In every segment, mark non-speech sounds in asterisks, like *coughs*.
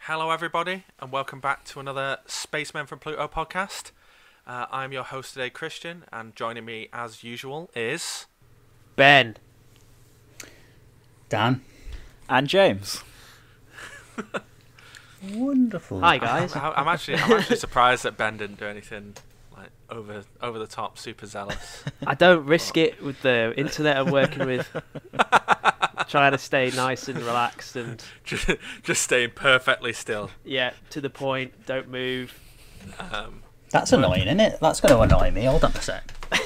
Hello, everybody, and welcome back to another Spacemen from Pluto podcast. Uh, I'm your host today, Christian, and joining me as usual is. Ben. Dan. And James. *laughs* Wonderful. Hi guys. I, *laughs* I'm actually I'm actually surprised that Ben didn't do anything like over over the top, super zealous. *laughs* I don't risk it with the internet I'm working with. *laughs* Trying to stay nice and relaxed and just, just staying perfectly still. yeah, to the point. Don't move. Um, That's annoying, isn't it? That's going to annoy me. Hold on a sec. *laughs*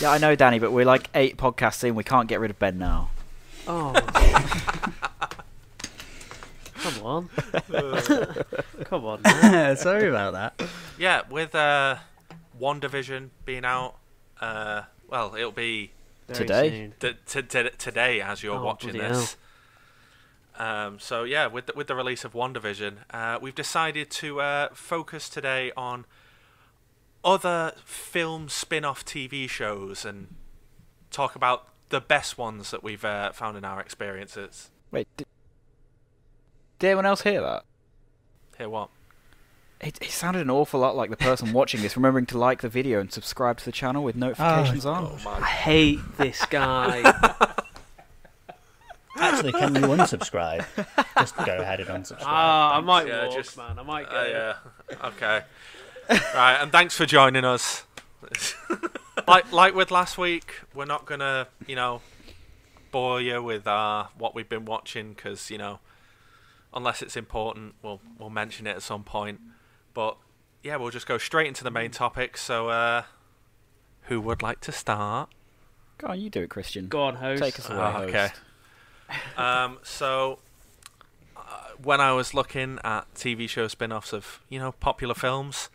Yeah, I know, Danny, but we're like eight podcasts in. We can't get rid of Ben now. Oh. Come on. *laughs* Come on. *laughs* Man. Sorry about that. yeah, with uh, WandaVision being out, uh, well, it'll be Very Today? t- t- t- today as you're Oh, watching bloody this. Um, so yeah, with the, with the release of WandaVision, uh, we've decided to uh, focus today on other film spin-off TV shows and talk about the best ones that we've uh, found in our experiences. Wait, did, did anyone else hear that? Hear what? It, it sounded an awful lot like the person watching this remembering to like the video and subscribe to the channel with notifications on. Oh I hate this guy. *laughs* Actually, can you unsubscribe? Just go ahead and unsubscribe. Ah, I might Yeah, walk, just- man. I might go. Uh, yeah. Okay. right, and thanks for joining us. *laughs* like like with last week, we're not gonna you know bore you with uh, what we've been watching because you know unless it's important, we'll we'll mention it at some point. But yeah, we'll just go straight into the main topic. So, uh, who would like to start? Go on, you do it, Christian. Go on, host. Take us away, Oh, okay. host. *laughs* Um, so, uh, when I was looking at TV show spin-offs of you know popular films,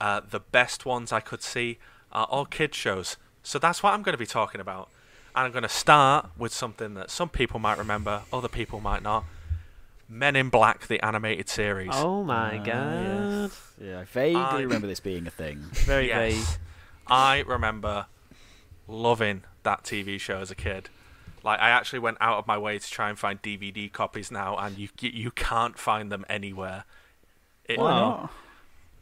uh, the best ones I could see are all kids shows. So that's what I'm going to be talking about. And I'm going to start with something that some people might remember, other people might not. Men in Black, the animated series. Oh my Ah, god. yes. Yeah, I vaguely I- remember this being a thing. *laughs* Very vague. I remember loving that TV show as a kid. Like I actually went out of my way to try and find DVD copies now, and you you, you can't find them anywhere. It, Why not?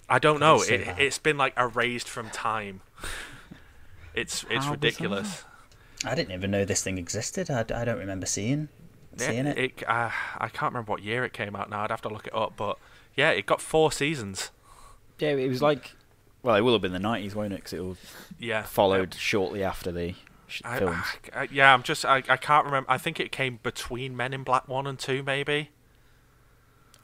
I don't know. see it, it's been like erased from time. It's it's How ridiculous. I didn't even know this thing existed. I, I don't remember seeing seeing it. it uh, I can't remember what year it came out now. I'd have to look it up, but yeah, it got four seasons. Yeah, it was like. Well, it will have been the 90s, won't it? Because it will Yeah, followed shortly after the sh- I, films. I- I- yeah, I'm just I, I can't remember. I think it came between Men in Black one and two, maybe.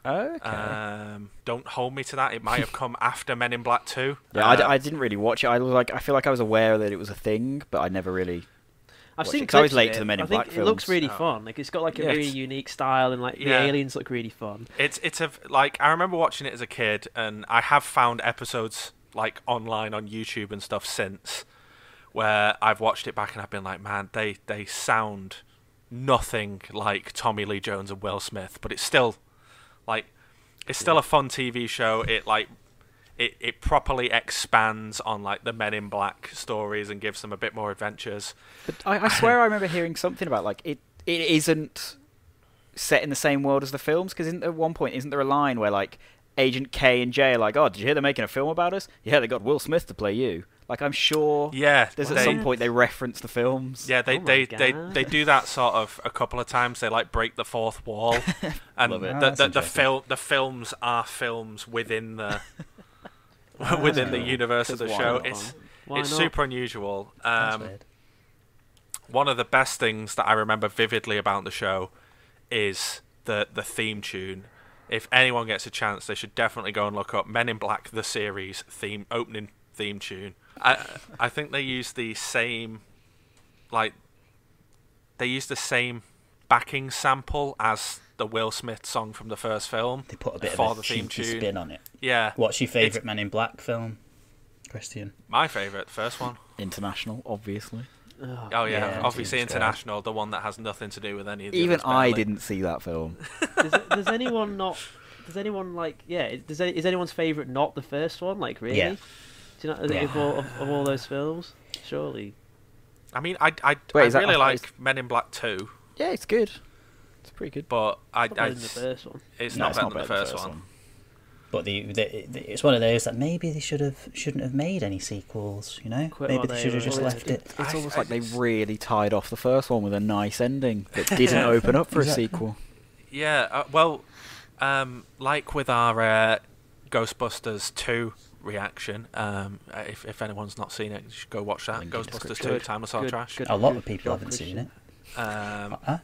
okay. Um, don't hold me to that. It might have *laughs* come after Men in Black two. yeah, I, d- Uh, I didn't really watch it. I was like, I feel like I was aware that it was a thing, but I never really. I've seen it, 'cause I was of late it. to the Men in I think Black it looks really Oh. fun. Like it's got like a Yeah, really it's- unique style, and like Yeah. the aliens look really fun. It's it's a like I remember watching it as a kid, and I have found episodes like online on YouTube and stuff since, where I've watched it back and I've been like, man, they they sound nothing like Tommy Lee Jones and Will Smith, but it's still like it's still a fun TV show. It like it, it properly expands on like the Men in Black stories and gives them a bit more adventures. But I, I swear I remember hearing something about like it. It isn't set in the same world as the films because at one point isn't there a line where like Agent K and J are like, "Oh, did you hear they're making a film about us? Yeah, they got Will Smith to play you." Like I'm sure Yeah, there's at they- some point they reference the films. Yeah, they Oh they, they they do that sort of a couple of times. They like break the fourth wall, *laughs* and Love it. Oh, the the, the film the films are films within the *laughs* within the universe of the show. not? It's Why it's not? super unusual. Um, one of the best things that I remember vividly about the show is the the theme tune. If anyone gets a chance, they should definitely go and look up Men in Black the series theme opening theme tune. I I think they use the same like they use the same backing sample as the Will Smith song from the first film They put a bit for of the a theme tune. spin on it. Yeah, What's your It's- favourite Men in Black film, Christian? my favorite, first one. International, obviously. Oh, Oh yeah, Yeah, obviously international, the one that has nothing to do with any of the Even I barely. didn't see that film. *laughs* does, does anyone not? Does anyone like? Yeah. Does any, is anyone's favorite not the first one? Like really? Yeah. Do you know Yeah. of, all, of, of all those films? Surely. I mean, I I, Wait, I is that- really I like Men in Black Two, Yeah, it's good. It's pretty good. but I, Not I better than the first one. it's No, not it's better not than the better first, one. But the, the, the it's one of those that maybe they should have shouldn't have made any sequels. You know, Quit maybe they they should have just alive. left it. It's I- almost I- like they really tied off the first one with a nice ending that *laughs* didn't open up for a sequel. Yeah, uh, well, um, like with our uh, Ghostbusters 2 reaction, um, uh, if, if anyone's not seen it, you should go watch that. Ghostbusters 2. Timeless Our Trash. good- A lot of people haven't seen it. Um, Huh?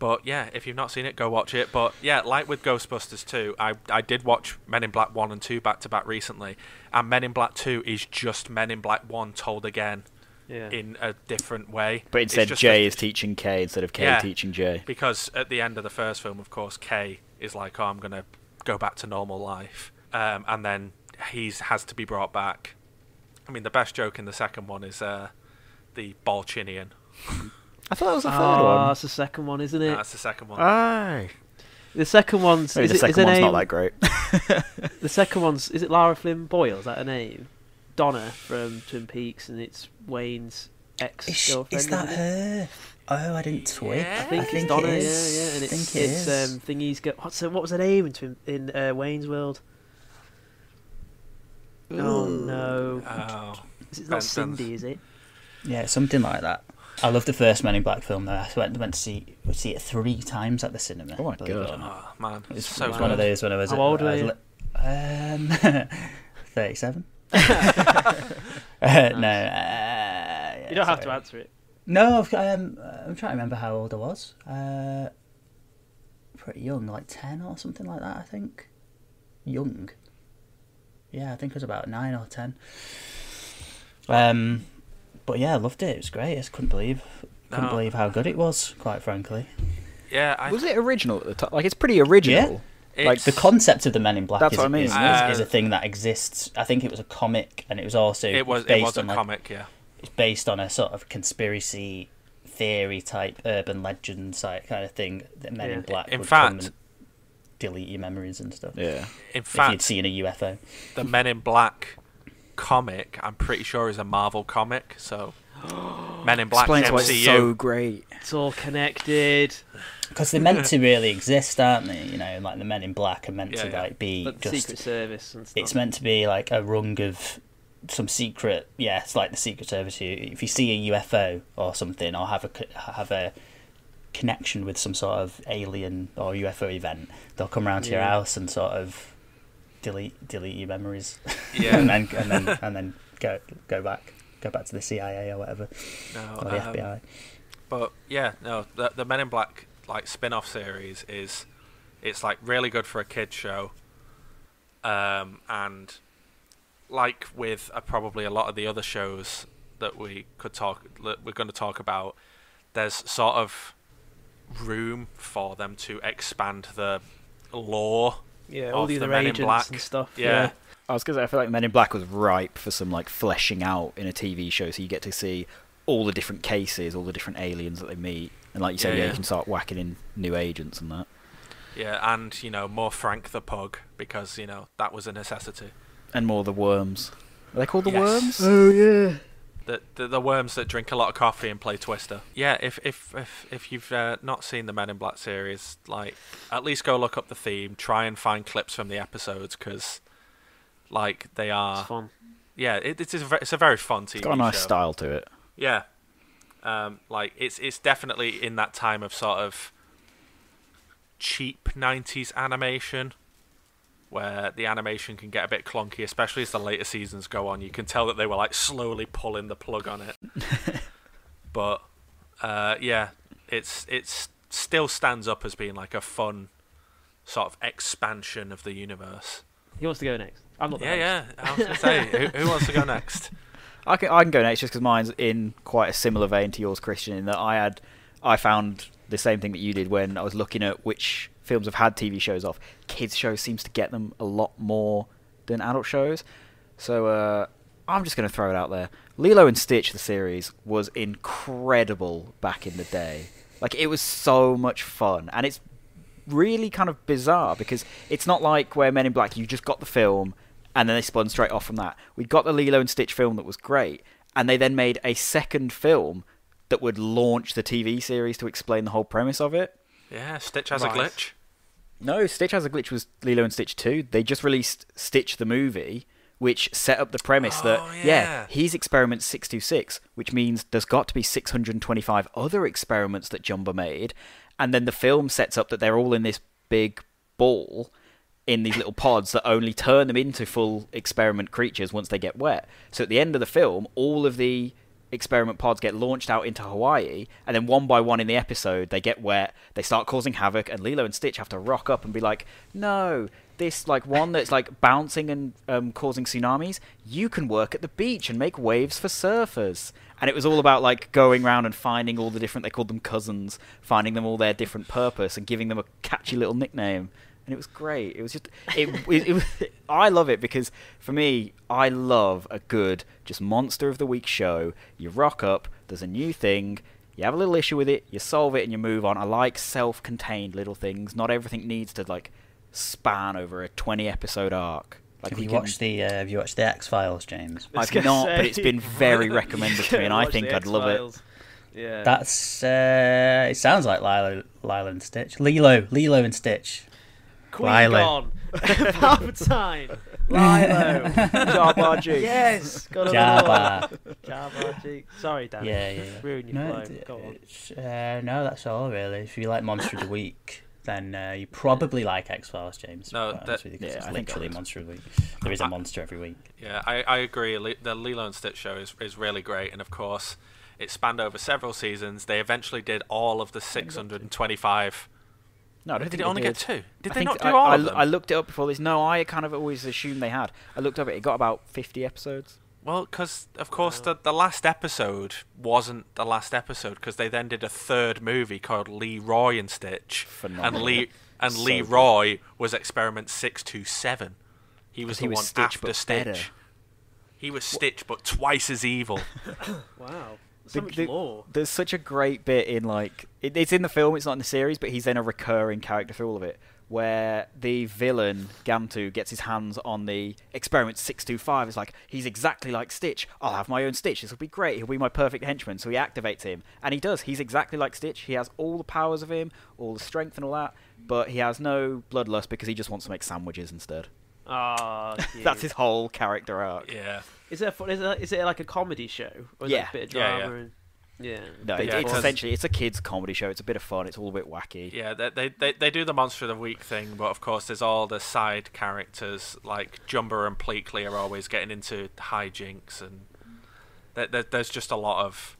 But yeah, if you've not seen it, go watch it. But yeah, like with Ghostbusters 2, I, I did watch Men in Black 1 and 2 back to back recently, and Men in Black 2 is just Men in Black 1 told again Yeah. in a different way. But instead, just Jay a- is teaching K instead of K Yeah. teaching Jay. because at the end of the first film, of course, K is like, "Oh, I'm gonna go back to normal life," um, and then he's has to be brought back. I mean, the best joke in the second one is uh, the Ballchinian. *laughs* I thought that was the third Oh, one. that's the second one, isn't it? That's the second one. Aye. the second one's. Maybe is the it, is second her one's name, not that great. *laughs* The second one's. Is it Lara Flynn Boyle? Is that her name? Donna from Twin Peaks, and it's Wayne's ex Is, she- girlfriend. is that her? Oh, I didn't twig. Yeah. I think, think it's Donna, it is. yeah, yeah, and I it's think it it's is. um thingy's got what's her, what was her name in Twin, in uh, Wayne's World? Oh no, Oh, it's not Ben- Cindy, is it? Yeah, something like that. I love the first Men in Black film though. I went went to see see it three times at the cinema. Oh my believe it God. or not. oh, man, It's, so it was one of those when I was. How at- old were you? Um, *laughs* thirty-seven. *laughs* *laughs* uh, no, uh, yeah, you don't have to answer it. No, I've, um, I'm trying to remember how old I was. Uh, pretty young, like ten or something like that. I think. Young. Yeah, I think it was about nine or ten. Um, but yeah, I loved it. It was great. I just couldn't believe, couldn't No. believe how good it was. Quite frankly, Yeah, I, was it original at the time? Like, it's pretty original. like, it's- the concept of the Men in Black That's is, what I mean, is, yeah. is, is a thing that exists. I think it was a comic, and it was also it was based it was a on like, comic, yeah. it's based on a sort of conspiracy theory type urban legend type kind of thing that Men in Black In would fact- come and delete your memories and stuff. Yeah. In If fact, you'd seen a UFO. the Men in Black comic, I'm pretty sure is a Marvel comic. So, *gasps* Men in Black Explains why it's so great. It's all connected. Because they're meant to *laughs* really exist, aren't they? You know, like the Men in Black are meant Yeah, to yeah. like be But the just. Secret Service and stuff. It's meant to be like a rung of some secret. Yeah, it's like the Secret Service. You, if you see a UFO or something, or have a co- have a connection with some sort of alien or UFO event, they'll come around to your Yeah. house and sort of delete delete your memories. Yeah. *laughs* and then and then and then go go back go back to the CIA or whatever No, or the um, FBI. But yeah, no, the the Men in Black like spin-off series is it's like really good for a kid show. Um and like with uh, probably a lot of the other shows that we could talk that we're going to talk about there's sort of room for them to expand the lore yeah, all the the other Men in agents Black. and stuff. yeah, I was gonna say I feel like Men in Black was ripe for some like fleshing out in a TV show, so you get to see all the different cases, all the different aliens that they meet, and like you said, Yeah, yeah, yeah. you can start whacking in new agents and that. yeah and you know more Frank the Pug because you know that was a necessity And more the worms. Are they called the Yes. worms? Oh yeah. The, the the worms that drink a lot of coffee and play Twister. Yeah, if if if if you've uh, not seen the Men in Black series, like at least go look up the theme, try and find clips from the episodes because, like, they are. It's fun. Yeah, it, it is. A, it's a very fun TV It's got a nice show. style to it. Yeah, um, like it's it's definitely in that time of sort of cheap '90s animation, where the animation can get a bit clunky, especially as the later seasons go on. You can tell that they were like slowly pulling the plug on it. *laughs* but uh, yeah, it's it's still stands up as being like a fun sort of expansion of the universe. He wants to go next. I'm not. the Yeah, host. yeah. I was gonna say, who, who wants to go next? *laughs* I can I can go next just because mine's in quite a similar vein to yours, Christian. In that I had I found the same thing that you did when I was looking at which films have had TV shows off. Kids shows seems to get them a lot more than adult shows. So uh, I'm just going to throw it out there. Lilo and Stitch, the series, was incredible back in the day. Like it was so much fun, and it's really kind of bizarre because it's not like where Men in Black you just got the film and then they spun straight off from that. We got the Lilo and Stitch film that was great, and they then made a second film that would launch the TV series to explain the whole premise of it. Yeah, Stitch has Right. a glitch. No, Stitch Has a Glitch was Lilo and Stitch 2. They just released Stitch the movie, which set up the premise that, Oh, yeah. yeah. he's experiment 626, which means there's got to be 625 other experiments that Jumba made. And then the film sets up that they're all in this big ball in these little pods that only turn them into full experiment creatures once they get wet. So at the end of the film, all of the experiment pods get launched out into Hawaii, and then one by one in the episode, they get wet, they start causing havoc, and Lilo and Stitch have to rock up and be like, "No, this like one that's like bouncing and um, causing tsunamis. You can work at the beach and make waves for surfers." And it was all about like going around and finding all the different. They called them cousins, finding them all their different purpose and giving them a catchy little nickname. And it was great. It was just it. it, it was, I love it because for me, I love a good just monster of the week show. You rock up. There's a new thing. You have a little issue with it. You solve it and you move on. I like self-contained little things. Not everything needs to like span over a 20 episode arc. Like have you can- watched the uh, Have you watched the X Files, James? I was I've not, say. but it's been very *laughs* recommended to me, and I think I'd love it. Yeah. That's uh, it. Sounds like Lilo, Lilo and Stitch. Lilo, Lilo and Stitch. Qui Lilo. Gon. Palpatine. Lilo. *laughs* Jar Jar yes. Got a Jabba. Jar Jar Sorry, Dan. Yeah, yeah, yeah. Ruin your No, flow. it- Go on. uh, no, that's all really. If you like Monster of the Week, then uh, you probably like X Files, James. No, to be honest that- with you, 'cause Yeah, it's I think I literally would. Monster of the Week. There is a monster every week. Yeah, I, I agree. Le- The Lilo and Stitch show is, is really great, and of course, it spanned over several seasons. They eventually did all of the 625. No, I don't Did think it they only did. get two? Did I they not do I, all I, of them? I looked it up before this. No, I kind of always assumed they had. I looked up it. It got about 50 episodes. Well, because of course the the last episode wasn't the last episode because they then did a third movie called Leroy and Stitch, and Lee and So Leroy was experiment six two seven. He was 'Cause the he was one Stitch, after but Stitch. better. He was Stitch, but twice as evil. *laughs* Wow. The- much the- lore. There's such a great bit in like it, it's in the film. It's not in the series, but he's then a recurring character through all of it. Where the villain Gantu gets his hands on the experiment six two five. It's like he's exactly like Stitch. I'll have my own Stitch. This will be great. He'll be my perfect henchman. So he activates him, and he does. He's exactly like Stitch. He has all the powers of him, all the strength and all that. But he has no bloodlust because he just wants to make sandwiches instead. Ah, *laughs* That's his whole character arc. yeah. Is it, a, is it is it like a comedy show? Or is it Yeah. a bit of Yeah, drama? yeah. And, yeah. No, it- Yeah, it's essentially it's a kids comedy show. It's a bit of fun. It's all a bit wacky. Yeah, they, they they they do the monster of the week thing, but of course there's all the side characters like Jumba and Pleakley are always getting into hijinks, and there, there, there's just a lot of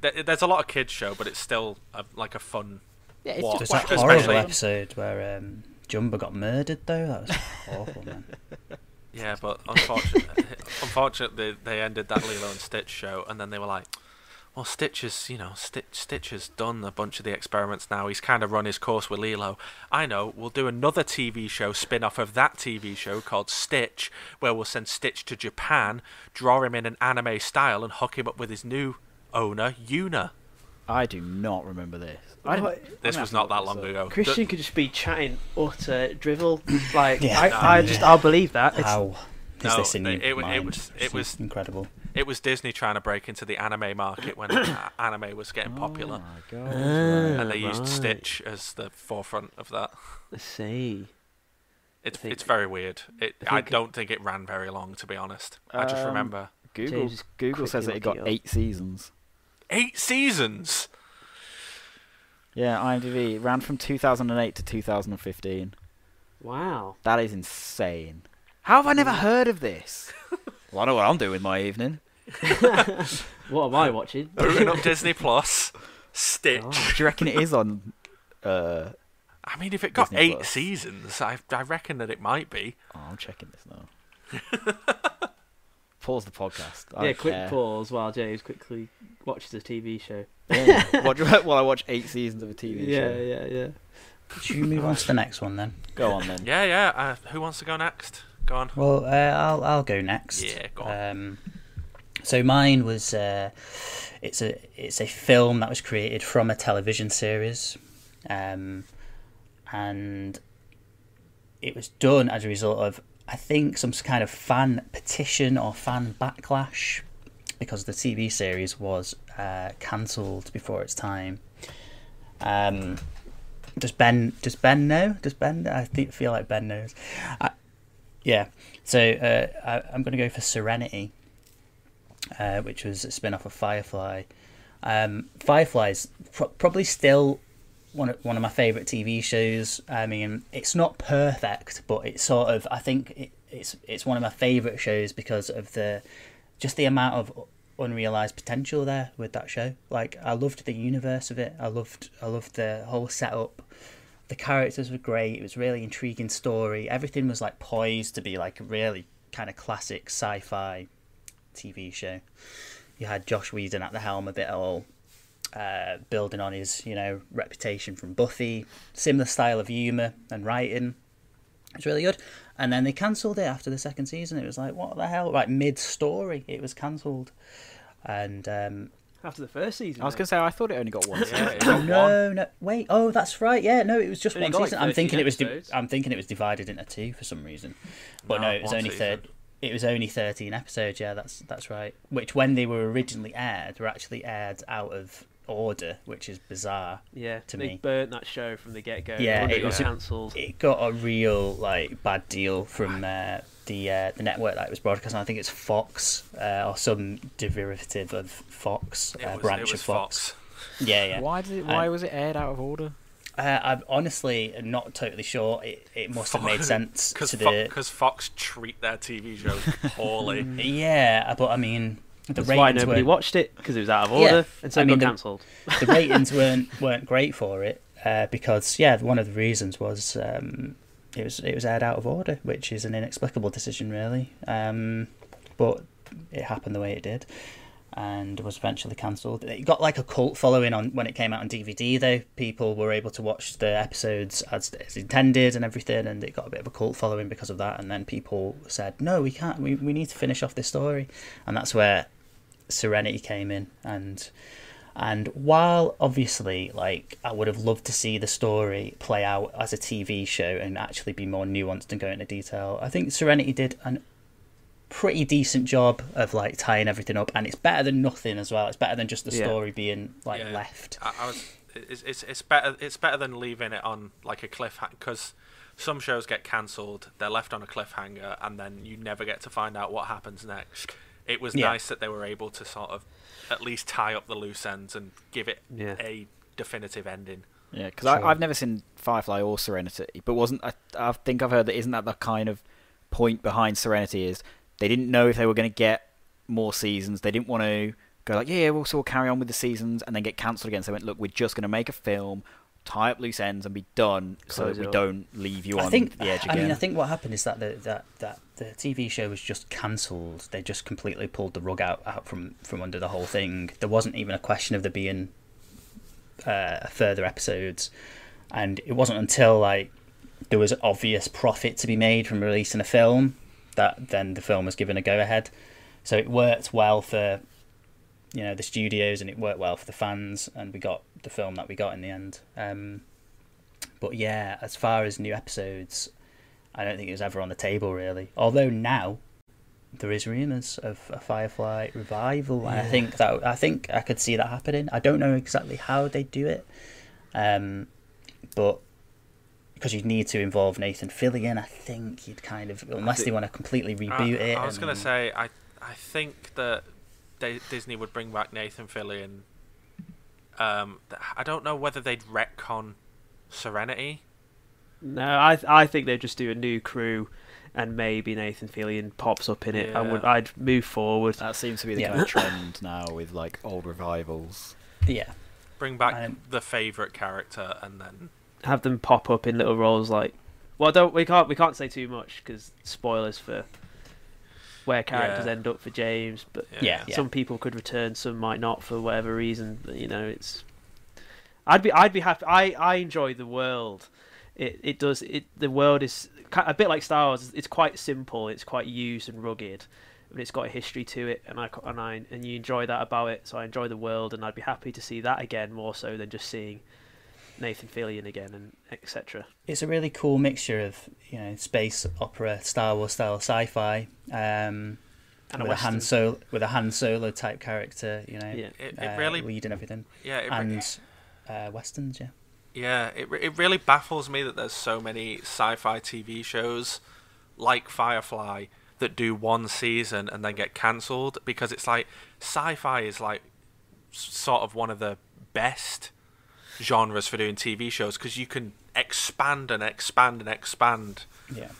there, there's a lot of kids show, but it's still a, like a fun. Yeah, it's watch, There's just that horrible episode where um, Jumba got murdered, though. That was awful, man. *laughs* Yeah, but unfortunately, *laughs* unfortunately they ended that Lilo and Stitch show, and then they were like. Well, Stitch has, you know, Stitch, Stitch has done a bunch of the experiments now. He's kind of run his course with Lilo. I know. We'll do another TV show spin-off of that TV show called Stitch, where we'll send Stitch to Japan, draw him in an anime style, and hook him up with his new owner, Yuna. I do not remember this. I didn't, This was not that long up. ago. Christian could just be chatting utter drivel. *coughs* Like Yeah. I, I just I'll believe that. It's, How is No, this in it- your it wa- it mind? was- it was- incredible. It was Disney trying to break into the anime market when *coughs* anime was getting Oh popular, my god. Ah. and they used right. Stitch as the forefront of that. Let's see. It's think- it's very weird. It I I don't think it ran very long, to be honest. I just Um, remember Google James Google says that it got looking it up. eight seasons. Eight seasons. Yeah, IMDb ran from 2008 to 2015. Wow. That is insane. How have I never heard of this? *laughs* well, I know what I'm doing my evening. *laughs* What am I watching? *laughs* Booting up Disney Plus. Stitch. Oh. Do you reckon it is on? Uh, I mean, if it got Disney eight Plus. seasons, I I reckon that it might be. oh, I'm checking this now. Pause the podcast. I yeah, don't quick care. pause while James quickly watches a TV show. Yeah. *laughs* watch, *laughs* while I watch eight seasons of a TV Yeah, show. Yeah, yeah, yeah. Should we move on to the next one then? Go on then. Yeah, yeah. Uh, who wants to go next? Go on. Well, uh, I'll I'll go next. Yeah, go on. Um, so mine was uh, it's a it's a film that was created from a television series, um, and it was done as a result of I think some kind of fan petition or fan backlash. because the TV series was uh, cancelled before its time. Um, does Ben does Ben know? Does Ben? I feel like Ben knows. I, yeah. So uh, I, I'm going to go for Serenity, uh, which was a spin off of Firefly. Um, Firefly's pro- probably still one of, one of my favorite TV shows. I mean, it's not perfect, but it's sort of I think it, it's it's one of my favorite shows because of the just the amount of unrealized potential there with that show. Like I loved the universe of it. I loved I loved the whole setup. The characters were great. It was really intriguing story. Everything was like poised to be like a really kind of classic sci-fi TV show. You had Joss Whedon at the helm of it all, uh, building on his you know reputation from Buffy. Similar style of humor and writing. It's really good. And then they cancelled it after the second season. It was like, what the hell? Like mid story, it was cancelled. And um, After the first season. I was going to say I thought it only got one. *coughs* Yeah, *coughs* it oh, one. no, no, wait. Oh, that's right. Yeah, no, it was just Only one got, like, season. I'm 13 thinking it was. Di- I'm thinking it was divided into two for some reason. But no, No, it was only season. third. It was only 13 episodes. Yeah, that's that's right. Which, when they were originally aired, were actually aired out of order, which is bizarre. Yeah, to they me. burnt that show from the get go. Yeah, it it got was- cancelled. It got a real like bad deal from uh, the uh, the network that it was broadcasting. I think it's Fox uh, or some derivative of Fox, It uh, was, branch it was of Fox. Yeah, yeah. Why did it, why Uh, was it aired out of order? Uh, I'm honestly not totally sure. It, it must have made sense *laughs* Because to the. Fo- Fox treat their TV shows poorly. *laughs* Yeah, but I mean, the That's why nobody watched it because it was out of order, Yeah, and so I it mean, got the- cancelled. the ratings *laughs* weren't weren't great for it uh, because yeah, one of the reasons was um, it was it was aired out of order, which is an inexplicable decision really. Um, but it happened the way it did, and was eventually cancelled. It got like a cult following on when it came out on DVD. Though people were able to watch the episodes as, as intended and everything, and it got a bit of a cult following because of that. And then people said, "No, we can't. We we need to finish off this story," and that's where Serenity came in and. And while obviously, like, I would have loved to see the story play out as a TV show and actually be more nuanced and go into detail, I think Serenity did an pretty decent job of like tying everything up, and it's better than nothing as well. It's better than just the Yeah. story being like Yeah. left. I, I was. It's, it's it's better. It's better than leaving it on like a cliffhanger because some shows get cancelled. They're left on a cliffhanger, and then you never get to find out what happens next. It was Yeah. nice that they were able to sort of at least tie up the loose ends and give it Yeah. a definitive ending. Yeah, because Sure. I've never seen Firefly or Serenity, but wasn't I, I think I've heard that isn't that the kind of point behind Serenity is they didn't know if they were going to get more seasons. They didn't want to go like, yeah, yeah, we'll sort of carry on with the seasons and then get cancelled again. So they went, look, we're just going to make a film, tie up loose ends, and be done, so that we don't leave you I on think. the edge again. I mean, I think what happened is that the that, that the TV show was just cancelled. They just completely pulled the rug out out from from under the whole thing. There wasn't even a question of there being uh, further episodes, and it wasn't until like there was obvious profit to be made from releasing a film that then the film was given a go ahead. So it worked well for you know the studios and it worked well for the fans, and we got the film that we got in the end. Um, but yeah, as far as new episodes, I don't think it was ever on the table really. Although now there is rumours of a Firefly revival, and I think that I think I could see that happening. I don't know exactly how they do it, um, but because you'd need to involve Nathan Fillion, I think you'd kind of unless they want to completely reboot it. I was gonna say I I think that Di- Disney would bring back Nathan Fillion. Um, I don't know whether they'd retcon Serenity. No, I I think they'd just do a new crew, and maybe Nathan Fillion pops up in it. I would Yeah. I'd move forward. that seems to be the Yeah. kind of *laughs* trend now with like old revivals. yeah, Bring back Um, the favorite character, and then Have them pop up in little roles like. Well, don't we can't we can't say too much because spoilers for where characters Yeah. end up for James. But Yeah. some people could return, some might not for whatever reason. But, you know, it's. I'd be I'd be happy. I I enjoy the world. It it does it. The world is a bit like Star Wars. It's quite simple. It's quite used and rugged, but it's got a history to it, and I and I and you enjoy that about it. So I enjoy the world, and I'd be happy to see that again more so than just seeing Nathan Fillion again and etc. it's a really cool mixture of you know space opera, Star Wars style sci-fi. Um, and with a Han western. Solo, with a Han Solo type character, you know, Yeah. It, uh, it really, leading everything, yeah, it, re- and uh, westerns, yeah. Yeah, it re- it really baffles me that there's so many sci-fi TV shows like Firefly that do one season and then get cancelled because it's like sci-fi is like sort of one of the best genres for doing TV shows because you can expand and expand and expand. Yeah.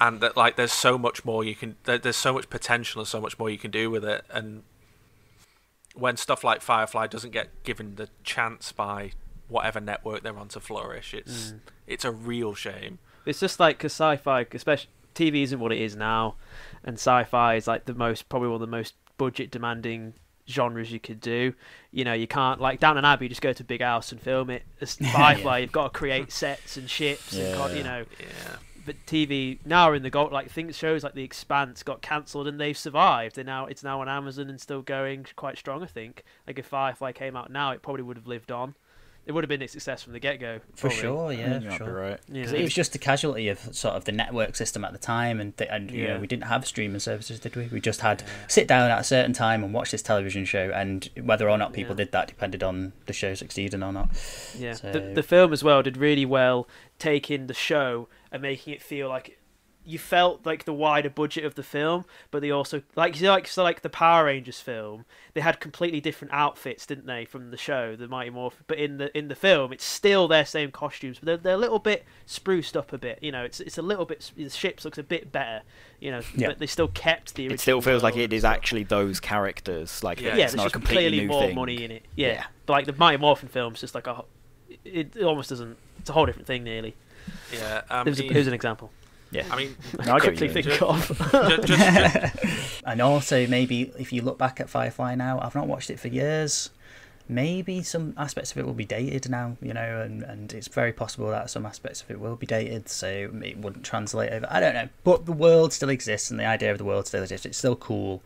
and that like there's so much more you can there, there's so much potential and so much more you can do with it. And when stuff like firefly doesn't get given the chance by whatever network they're on to flourish it's mm. it's a real shame. It's just like because sci-fi, especially TV, isn't what it is now, and sci-fi is like the most probably one of the most budget-demanding genres you could do. You know, you can't like Downton Abbey, just go to a big house and film it. It's *laughs* As Firefly, you've got to create sets and ships, and co- Yeah. you know. yeah But TV now are in the gold. Like things shows like The Expanse got cancelled and they've survived. And now it's now on Amazon and still going quite strong. I think. Like if Firefly came out now, it probably would have lived on. It would have been a success from the get-go. For sure, yeah, think you for sure. right. Yeah. 'Cause it was just a casualty of sort of the network system at the time, and th- and you know Yeah. we didn't have streaming services, did we? We just had sit down at a certain time and watch this television show, and whether or not people Yeah. did that depended on the show succeeding or not. Yeah, So- the the film as well did really well taking the show and making it feel like you felt like the wider budget of the film, but they also like you know, like so like the Power Rangers film, they had completely different outfits, didn't they, from the show, the Mighty Morphin. But in the in the film, it's still their same costumes, but they're, they're a little bit spruced up a bit. You know, it's it's a little bit the ships looks a bit better. You know, Yeah. but they still kept the. It still feels like world it and is stuff. actually those characters. Like Yeah. yeah, it's there's not a just completely clearly new more thing. money in it. Yeah. Yeah. but like the Mighty Morphin film's just like a, it, it almost doesn't. It's a whole different thing nearly. yeah um, Here's, a, it- here's an example. Yeah. i mean *laughs* No, I get what quickly you mean. think of. *laughs* *laughs* ju- just, just, And also, maybe if you look back at Firefly now, I've not watched it for years. Maybe some aspects of it will be dated now, you know, and, and it's very possible that some aspects of it will be dated, so it wouldn't translate over. I don't know, but the world still exists, and the idea of the world still exists. It's still cool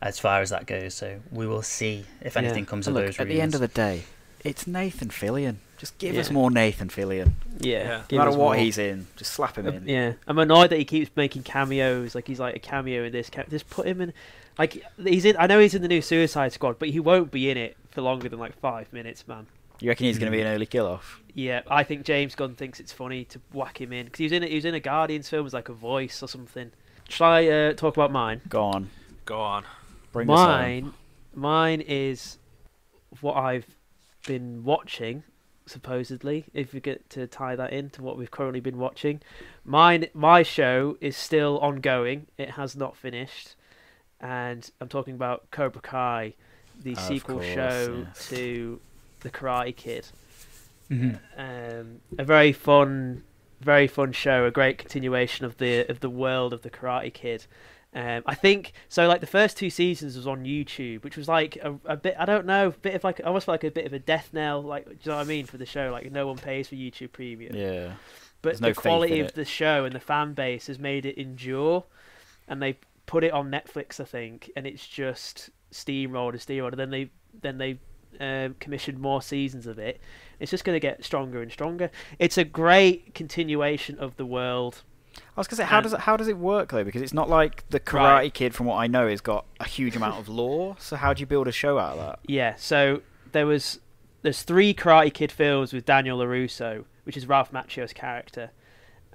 as far as that goes. So we will see if Yeah. anything comes And of look, those. at the end of the day, it's Nathan Fillion. Just give us Yeah. more Nathan Fillion. Yeah, Yeah. give no matter what more. he's in, just slap him Uh, in. Yeah, I'm annoyed that he keeps making cameos. Like he's like a cameo in this. Ca- just put him in. Like he's in. I know he's in the new Suicide Squad, but he won't be in it for longer than like five minutes, man. You reckon he's going to be an early kill off? Yeah, I think James Gunn thinks it's funny to whack him in because he was in it. He was in a Guardians film as like a voice or something. Shall I uh, talk about mine? Go on. go on Bring us mine, mine is what I've been watching. Supposedly, if we get to tie that into what we've currently been watching, mine, my show is still ongoing. It has not finished, and I'm talking about Cobra Kai, the Of sequel course, show yes. to the Karate Kid. Mhm. Um, a very fun, very fun show. A great continuation of the of the world of the Karate Kid. Um, I think so. Like the first two seasons was on YouTube, which was like a, a bit. I don't know, a bit of like almost like a bit of a death knell. Like, do you know what I mean for the show? Like no one pays for YouTube Premium, Yeah. but there's the faith quality of the show and the fan base has made it endure, and they put it on Netflix, I think, and it's just steamrolled and steamrolled. And then they then they um, commissioned more seasons of it. It's just going to get stronger and stronger. It's a great continuation of the world. I was gonna say, how And- does it how does it work though? Because it's not like the Karate Right. Kid, from what I know, has got a huge amount of lore. So how do you build a show out of that? Yeah, so there was there's three Karate Kid films with Daniel LaRusso, which is Ralph Macchio's character,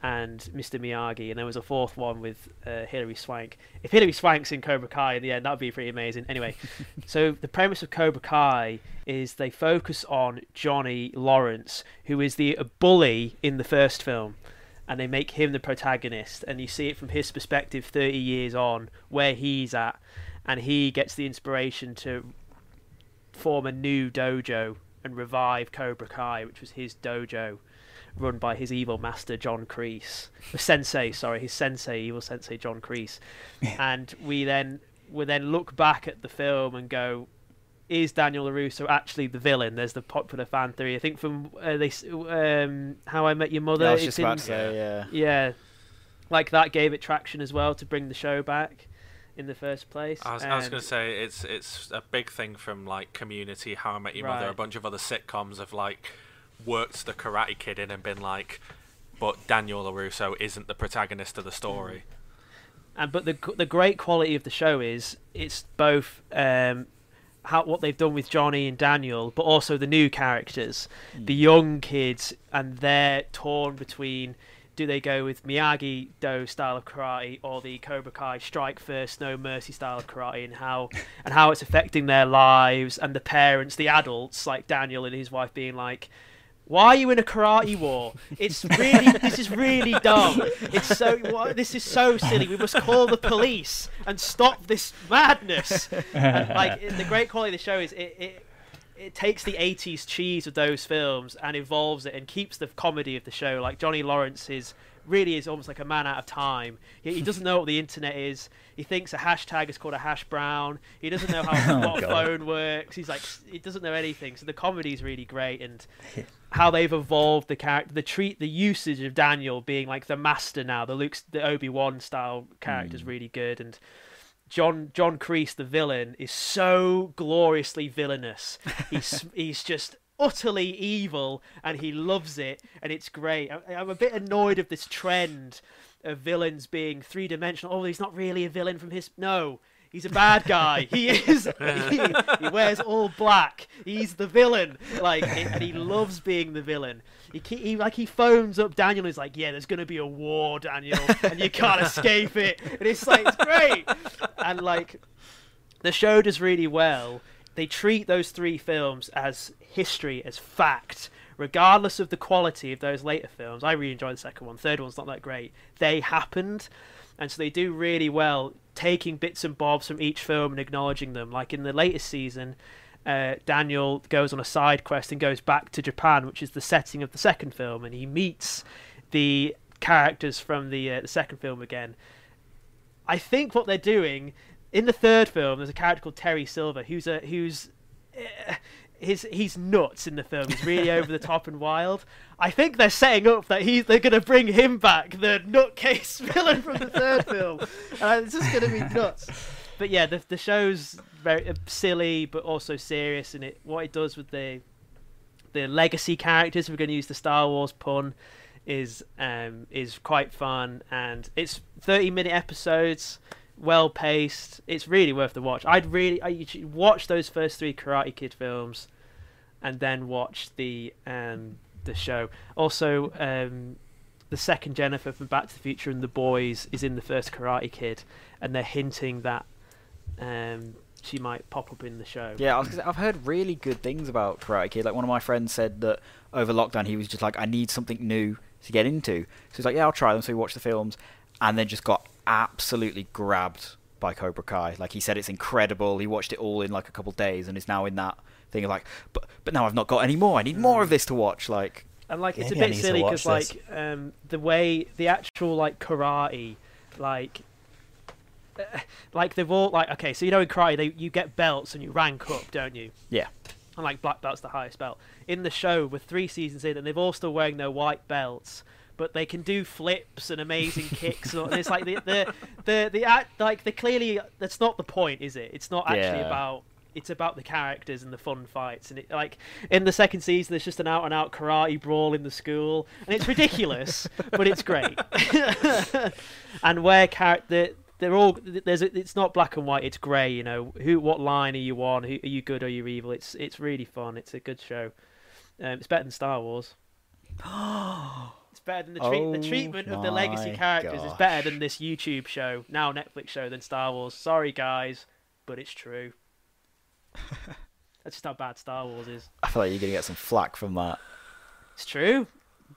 and Mr. Miyagi, and there was a fourth one with uh, Hilary Swank. If Hilary Swank's in Cobra Kai in the end, that'd be pretty amazing. Anyway, *laughs* so the premise of Cobra Kai is they focus on Johnny Lawrence, who is the bully in the first film. And they make him the protagonist, and you see it from his perspective 30 years on, where he's at, and he gets the inspiration to form a new dojo and revive Cobra Kai, which was his dojo, run by his evil master John Kreese, the sensei. Sorry, his sensei, evil sensei John Kreese. and we then we then look back at the film and go, is Daniel LaRusso actually the villain? There's the popular fan theory. I think from uh, they um, How I Met Your Mother. Yeah, I was it's about in- to say, yeah. yeah, like that gave it traction as well to bring the show back in the first place. I was, I was going to say it's it's a big thing from like Community, How I Met Your Mother, a bunch of other sitcoms have like worked the Karate Kid in and been like, but Daniel LaRusso isn't the protagonist of the story. And but the the great quality of the show is it's both um, how what they've done with Johnny and Daniel, but also the new characters, hmm. the young kids, and they're torn between do they go with Miyagi Do style of karate or the Cobra Kai strike first, no mercy style of karate, and how and how it's affecting their lives and the parents, the adults like Daniel and his wife being like. Why are you in a karate war? It's really, this is really dumb. It's so, what, this is so silly. We must call the police and stop this madness. And, like the great quality of the show is it, it, it takes the 80s cheese of those films and evolves it and keeps the comedy of the show. Like Johnny Lawrence is really is almost like a man out of time. He, he doesn't know what the internet is. He thinks a hashtag is called a hash brown. He doesn't know how *laughs* Oh, what a phone works. He's like he doesn't know anything. So the comedy is really great and how they've evolved the character, the treat, the usage of Daniel being like the master now, the Luke, the Obi Wan style character is hmm. really good and. John John Kreese, the villain, is so gloriously villainous. He's *laughs* he's just utterly evil, and he loves it, and it's great. I, I'm a bit annoyed of this trend of villains being three dimensional. Oh, he's not really a villain from his no. He's a bad guy. *laughs* He is. He, he wears all black. He's the villain. Like, and he loves being the villain. He, he like he phones up Daniel. and He's like, "Yeah, there's gonna be a war, Daniel, and you can't escape it." And it's like it's great. And like, the show does really well. They treat those three films as history, as fact, regardless of the quality of those later films. I really enjoyed the second one. Third one's not that great. They happened, and so they do really well taking bits and bobs from each film and acknowledging them. Like in the latest season, uh, Daniel goes on a side quest and goes back to Japan, which is the setting of the second film, and he meets the characters from the uh, the second film again. I think what they're doing in the third film, there's a character called Terry Silver who's a who's uh, his he's nuts in the film. He's really *laughs* over the top and wild. I think they're setting up that he's they're going to bring him back, the nutcase *laughs* villain from the third film, and it's just going to be *laughs* nuts. But yeah, the the show's very uh, silly but also serious, and it what it does with the the legacy characters. We're going to use the Star Wars pun, is um is quite fun, and it's 30 minute episodes well paced. It's really worth the watch. I'd really I watch those first three Karate Kid films, and then watch the um the show. Also, um, the second Jennifer from Back to the Future and the boys is in the first Karate Kid, and they're hinting that um she might pop up in the show. Yeah, I I've heard really good things about Karate Kid. Like one of my friends said that over lockdown he was just like, I need something new to get into. So he's like, Yeah, I'll try them. So he watched the films, and then just got absolutely grabbed by Cobra Kai. Like he said, it's incredible. He watched it all in like a couple days, and is now in that thing of like, but but now I've not got any more. I need more of this to watch. Like, and like it's Maybe a I bit silly because like um the way the actual like karate like uh, *laughs* like they've all like okay so you know in karate they you get belts and you rank up don't you yeah, and like black belt's the highest belt in the show with three seasons in and they've all still wearing their white belts but they can do flips and amazing kicks and it's like the the the, the act like they clearly that's not the point is it? It's not actually Yeah. about it's about the characters and the fun fights and it like in the second season there's just an out and out karate brawl in the school and it's ridiculous *laughs* but it's great. *laughs* And where character they're all there's a, it's not black and white it's grey you know who what line are you on? Who are you good or are you evil? It's it's really fun it's a good show. Um, it's better than Star Wars *gasps* *gasps* better than the treat Oh the treatment of the legacy characters is better than this YouTube show now Netflix show than Star Wars sorry guys but it's true *laughs* that's just how bad Star Wars is I feel like you're gonna get some flack from that. it's true.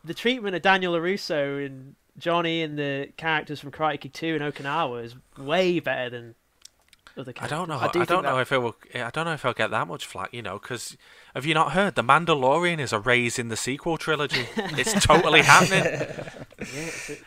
The treatment of Daniel LaRusso and Johnny and the characters from Karate Kid 2 and Okinawa is way better than other I don't know. I I, do think don't know if it will. I don't know if I'll get that much flack. You know, because have you not heard the Mandalorian is a raise in the sequel trilogy? *laughs* it's totally happening. *laughs* Yeah, it's a-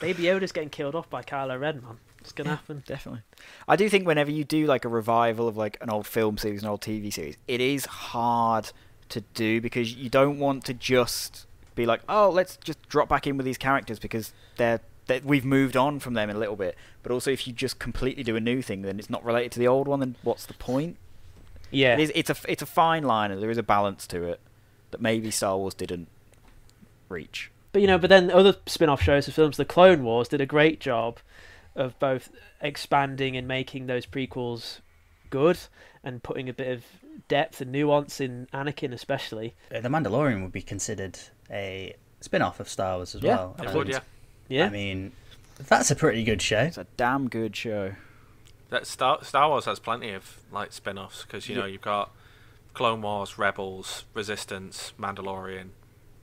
Baby Yoda's getting killed off by Kylo Ren, man. It's gonna happen. Definitely. I do think whenever you do like a revival of like an old film series, an old TV series, it is hard to do because you don't want to just be like, oh, let's just drop back in with these characters because they're that we've moved on from them a little bit. But also, if you just completely do a new thing, then it's not related to the old one. Then what's the point? Yeah, It is, it's a it's a fine line, and there is a balance to it that maybe Star Wars didn't reach. but you know, but then other spin-off shows and films, the Clone Wars, did a great job of both expanding and making those prequels good and putting a bit of depth and nuance in Anakin, especially. Uh, The Mandalorian would be considered a spin-off of Star Wars as Yeah, well. It and, would, yeah. Yeah, I mean, that's a pretty good show. It's a damn good show. That Star Star Wars has plenty of like spin-offs because you know Yeah. you've got Clone Wars, Rebels, Resistance, Mandalorian,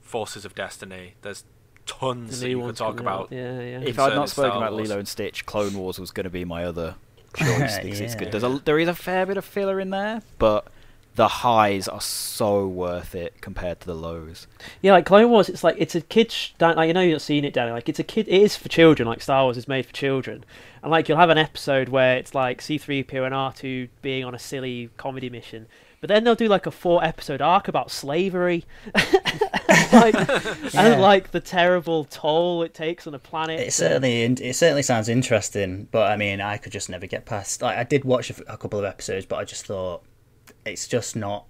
Forces of Destiny. There's tons the that you could talk coming out. about. Yeah, yeah. If I'd not spoken about Lilo and Stitch, Clone Wars was going to be my other *laughs* choice because it's good. There's a there is a fair bit of filler in there, but the highs are so worth it compared to the lows. Yeah, like Clone Wars, it's like it's a kid. Sh- like you know you're not seen it, Danny. Like it's a kid. It is for children. Like Star Wars is made for children, and like you'll have an episode where it's like C-3PO and R2 being on a silly comedy mission, but then they'll do like a four-episode arc about slavery, *laughs* like, *laughs* Yeah. and like the terrible toll it takes on a planet. It to- certainly it certainly sounds interesting, but I mean, I could just never get past. Like, I did watch a couple of episodes, but I just thought it's just not.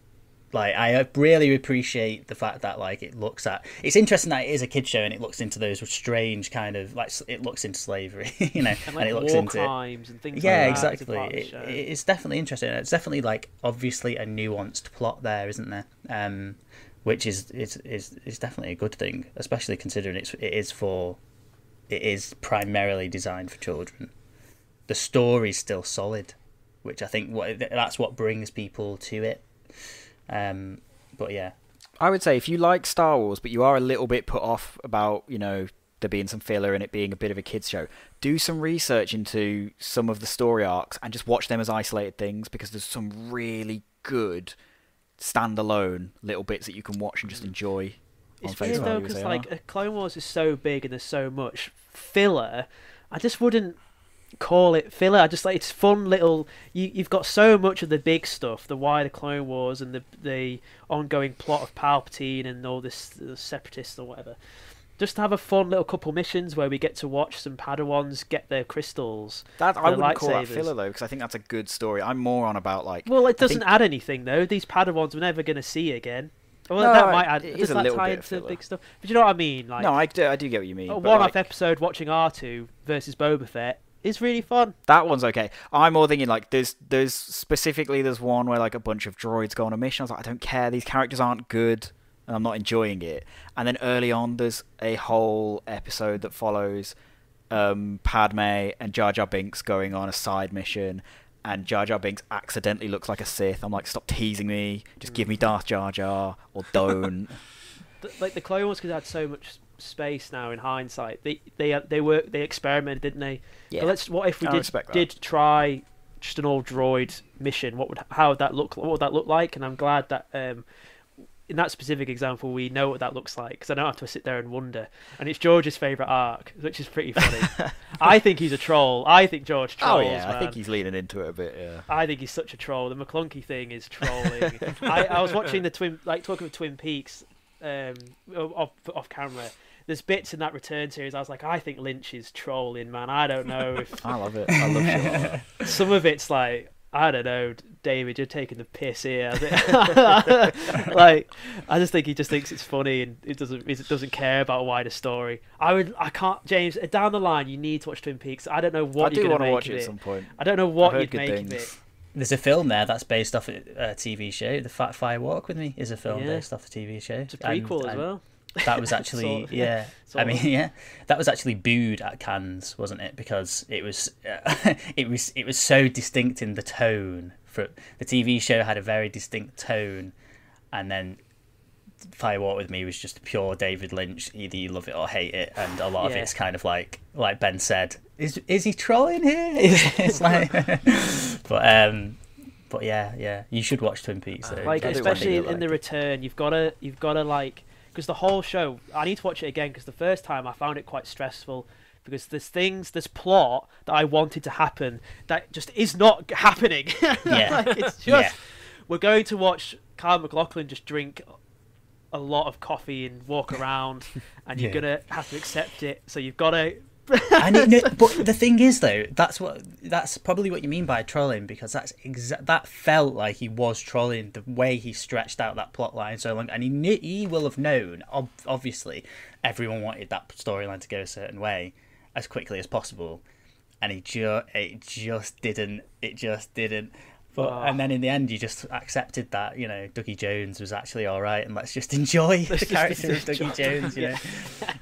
Like, I really appreciate the fact that like it looks at. It's interesting that it is a kid show and it looks into those strange kind of like it looks into slavery, *laughs* you know, and like it looks into. crimes and things. Yeah, like that exactly. part of the It, it's definitely interesting. It's definitely like obviously a nuanced plot there, isn't there? Um, which is is is is definitely a good thing, especially considering it's it is for it is primarily designed for children. The story's still solid, which I think what that's what brings people to it. Um, but yeah, I would say if you like Star Wars, but you are a little bit put off about you know there being some filler and it being a bit of a kids show, do some research into some of the story arcs and just watch them as isolated things because there's some really good standalone little bits that you can watch and just enjoy. It's face weird though because like uh, Clone Wars is so big and there's so much filler. I just wouldn't call it filler. I just like it's fun little. You you've got so much of the big stuff, the wider Clone Wars and the the ongoing plot of Palpatine and all this the separatists or whatever. Just to have a fun little couple missions where we get to watch some Padawans get their crystals. that I the wouldn't call that filler though because I think that's a good story. I'm more on about like Well, it doesn't think- add anything though. These Padawans we're never going to see again. Well, No, that might add. it does that little tie into big stuff? But you know what I mean? Like, no, I do, I do get what you mean. a one-off like, episode watching R2 versus Boba Fett is really fun. That one's okay. I'm more thinking like there's there's specifically there's one where like a bunch of droids go on a mission. I was like, I don't care. These characters aren't good, and I'm not enjoying it. And then early on, there's a whole episode that follows um, Padme and Jar Jar Binks going on a side mission, and Jar Jar Binks accidentally looks like a Sith. I'm like, stop teasing me. Just give me Darth Jar Jar or don't. *laughs* Like the Clone Wars, because had so much space now in hindsight. They they uh, they were they experimented, didn't they? yeah. But let's. What if we I did did try just an all droid mission? What would how would that look? What would that look like? And I'm glad that. Um, in that specific example, we know what that looks like because I don't have to sit there and wonder. And it's George's favourite arc, which is pretty funny. *laughs* I think he's a troll. I think George oh trolls. yeah, I think he's leaning into it a bit. Yeah. I think he's such a troll. The McClunky thing is *laughs* trolling. I, I was watching the Twin, like talking of Twin Peaks, um, off off camera. There's bits in that Return series. I was like, I think Lynch is trolling, man. I don't know *laughs* if I love it. I love shit *laughs* some of it's like, I don't know, David, you're taking the piss here. I *laughs* think- like, I just think he just thinks it's funny and it doesn't it doesn't care about a wider story. I would, I can't, James. Down the line, you need to watch Twin Peaks. I don't know what I you're do going want to to make watch of it it. at some point. I don't know I've what heard you'd good make of things. it. There's a film there that's based off a a TV show. The Fat Fire Walk with Me is a film Yeah. based off the TV show. It's a And- prequel as and well. That was *laughs* actually Sort of, yeah. sort I mean yeah, that was actually booed at Cannes, wasn't it? Because it was *laughs* it was it was so distinct in the tone. For the TV show had a very distinct tone, and then Firewalk with Me was just pure David Lynch. Either you love it or hate it, and a lot of it's kind of like like Ben said, is is he trolling here? *laughs* it's like, *laughs* but um, but yeah, yeah, you should watch Twin Peaks. Though. like especially in the return you've got to you've got to like because the whole show i need to watch it again because the first time i found it quite stressful because there's things there's plot that i wanted to happen that just is not happening *laughs* Yeah. like, it's just Yeah. we're going to watch Kyle MacLachlan just drink a lot of coffee and walk *laughs* around and you're Yeah. gonna have to accept it so you've got to and it, no, *laughs* but the thing is though that's what that's probably what you mean by trolling because that's exa- that felt like he was trolling the way he stretched out that plot line so long and he knew, he will have known ob- obviously everyone wanted that storyline to go a certain way as quickly as possible and he just it just didn't. It just didn't. But Oh. and then in the end, you just accepted that you know Dougie Jones was actually all right, and let's just *laughs* enjoy Let's the just character of enjoy Dougie Jones. You know,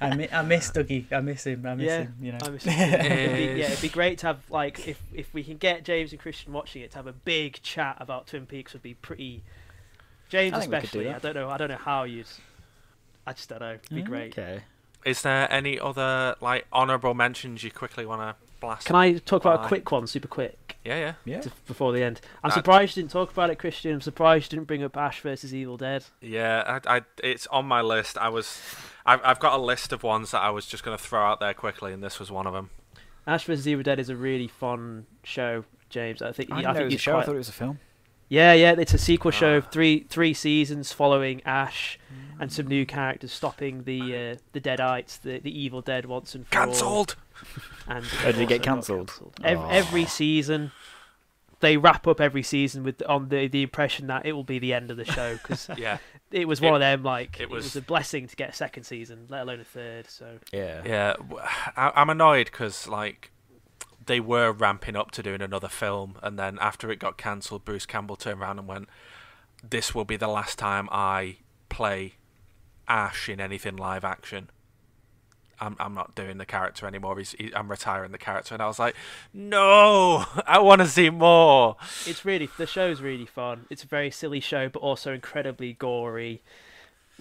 I, mi- I miss Dougie. I miss him. I miss Yeah, him. You know, I was- *laughs* it'd be, yeah, it'd be *laughs* great to have like if if we can get James and Christian watching it to have a big chat about Twin Peaks would be pretty. James I think we could do especially. I don't know. I don't know how you'd. I just don't know. It'd be great. Okay. Is there any other like honourable mentions you quickly want to blast? Can I talk about Bye. a quick one, super quick, Yeah, yeah. Yeah. to, before the end? I'm Uh, surprised you didn't talk about it, Christian. I'm surprised you didn't bring up Ash versus Evil Dead. Yeah, I, I, it's on my list. I was, I've, I've got a list of ones that I was just going to throw out there quickly, and this was one of them. Ash vs Evil Dead is a really fun show, James. I think I I, didn't know it think was a you'd show. I thought it was a film. Yeah, yeah, it's a sequel show, Ah. three three seasons following Ash and some new characters stopping the uh, the Deadites, the the evil dead once and for all. Cancelled. *laughs* And Oh, did it get cancelled? cancelled. Ev- Oh. Every season, they wrap up every season with on the the impression that it will be the end of the show because *laughs* Yeah, it was one It- of them. Like it it was, was- a blessing to get a second season, let alone a third. So Yeah. yeah. I'm annoyed because like they were ramping up to doing another film, and then after it got cancelled, Bruce Campbell turned around and went, "This will be the last time I play Ash in anything live action." I'm I'm not doing the character anymore. He's, he, I'm retiring the character, and I was like, "No, *laughs* I want to see more." it's really the show's really fun. It's a very silly show, but also incredibly gory.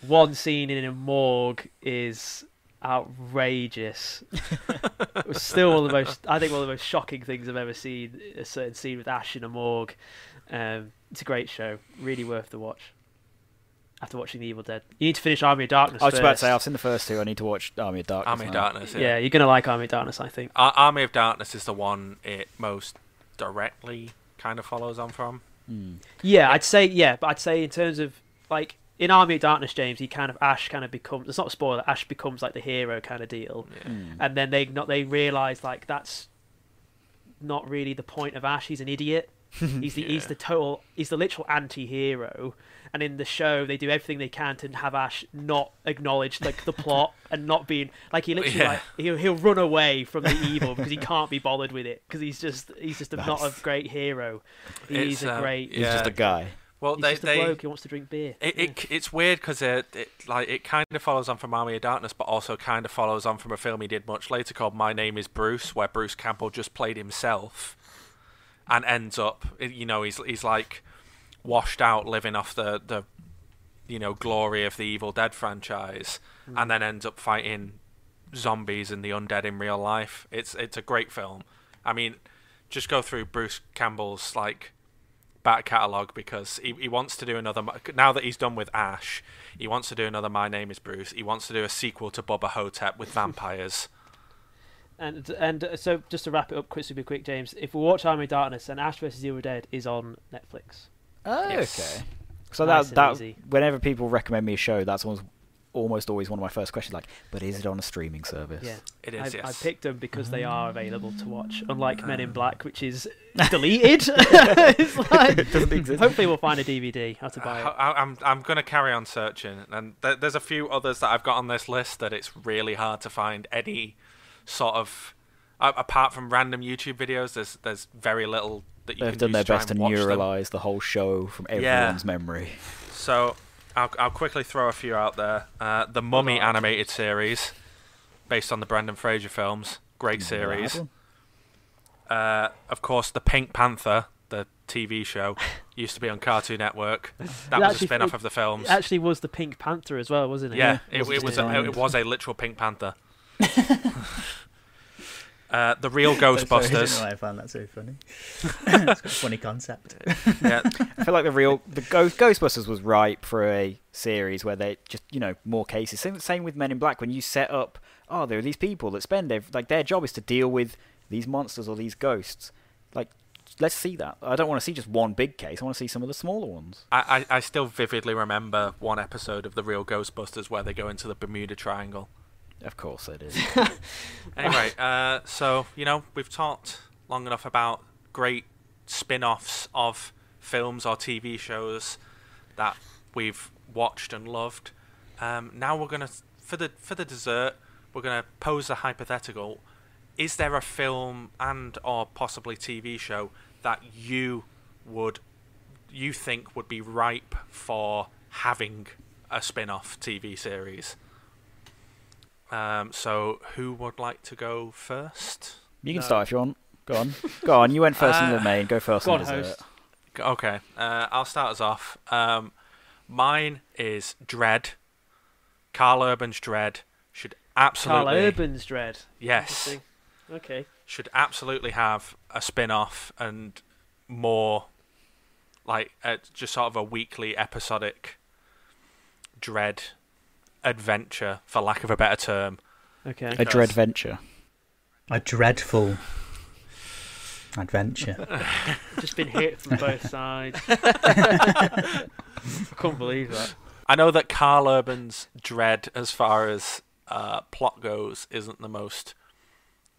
One scene in a morgue is outrageous. *laughs* it was still one of the most, I think, one of the most shocking things I've ever seen. A certain scene with Ash in a morgue. Um, it's a great show, really worth the watch. After watching The Evil Dead, you need to finish Army of Darkness. I was about to say I've seen the first two. I need to watch Army of Darkness. Army of now. Darkness. yeah. you're gonna like Army of Darkness, I think. Ar- Army of Darkness is the one it most directly kind of follows on from. Hmm. Yeah, I'd say yeah, but I'd say in terms of like in Army of Darkness, James, he kind of Ash kind of becomes. It's not a spoiler. Ash becomes like the hero kind of deal, Yeah. Hmm. and then they not they realize like that's not really the point of Ash. He's an idiot. *laughs* He's the he's the total he's the literal anti-hero. And in the show, they do everything they can to have Ash not acknowledge like the *laughs* plot and not being like he literally Yeah. like he'll he'll run away from the evil because he can't be bothered with it because he's just he's just a, not a great hero. He's It's, a um, great He's just a guy. Well, He's they just a they bloke who wants to drink beer. It, Yeah. it it's weird because it, it like it kind of follows on from Army of Darkness, but also kind of follows on from a film he did much later called My Name Is Bruce, where Bruce Campbell just played himself, and ends up, you know, he's he's like washed out, living off the the, you know, glory of the Evil Dead franchise, hmm. and then ends up fighting zombies and the undead in real life. It's it's a great film. I mean, just go through Bruce Campbell's like back catalogue because he, he wants to do another now that he's done with Ash he wants to do another My Name Is Bruce he wants to do a sequel to Bubba Ho-Tep with *laughs* vampires And and uh, so just to wrap it up quick, super quick, James. If we watch Army of Darkness, then Ash vs Evil Dead is on Netflix. Oh, Yes. okay. So Nice that that easy. whenever people recommend me a show, that's almost almost always one of my first questions. Like, but is it on a streaming service? Yeah, it I, is I picked them because they are available to watch. Unlike Men Ah. in Black, which is *laughs* deleted. *laughs* *laughs* it's like, Doesn't exist. hopefully, we'll find a DVD. How to buy I, it. I, I'm I'm gonna carry on searching, and th- there's a few others that I've got on this list that it's really hard to find any sort of uh, apart from random YouTube videos. There's there's very little that you They've done their to best to them. neuralize the whole show from Yeah. everyone's memory. So I'll I'll quickly throw a few out there. Uh, the Mummy animated series, based on the Brendan Fraser films, great series. Uh, of course, the Pink Panther, the TV show, *laughs* used to be on Cartoon Network. That was a spin-off it- of the films. It actually was the Pink Panther as well, wasn't it? yeah, it, wasn't it was a, it was a literal Pink Panther. *laughs* uh, the real *laughs* Sorry, I don't know Ghostbusters. why I found that so funny. *laughs* it's got a funny concept. yeah, I feel like the real the Ghost, Ghostbusters was ripe for a series where they just you know more cases. Same, same with Men in Black when you set up. Oh, there are these people that spend their like their job is to deal with these monsters or these ghosts. Like, let's see that. I don't want to see just one big case. I want to see some of the smaller ones. I, I I still vividly remember one episode of the real Ghostbusters where they go into the Bermuda Triangle. Of course, it is. *laughs* Anyway, uh, so you know we've talked long enough about great spin-offs of films or TV shows that we've watched and loved. Um, now we're gonna for the for the dessert we're gonna pose a hypothetical. is there a film and or possibly TV show that you would you think would be ripe for having a spin-off TV series? Um, so who would like to go first? You can No. start if you want. Go on. Go on. You went first in Uh, the main. Go first Go in on, dessert. host. G- Okay, uh, I'll start us off. Um, mine is Dredd. Karl Urban's Dredd should absolutely Karl Urban's Dredd. yes Okay. should absolutely have a spin-off and more like uh, just sort of a weekly episodic Dredd adventure, for lack of a better term. Okay. A dread venture. A dreadful adventure. *laughs* Just been hit from both sides. I *laughs* couldn't believe that. I know that Karl Urban's Dredd, as far as uh, plot goes, isn't the most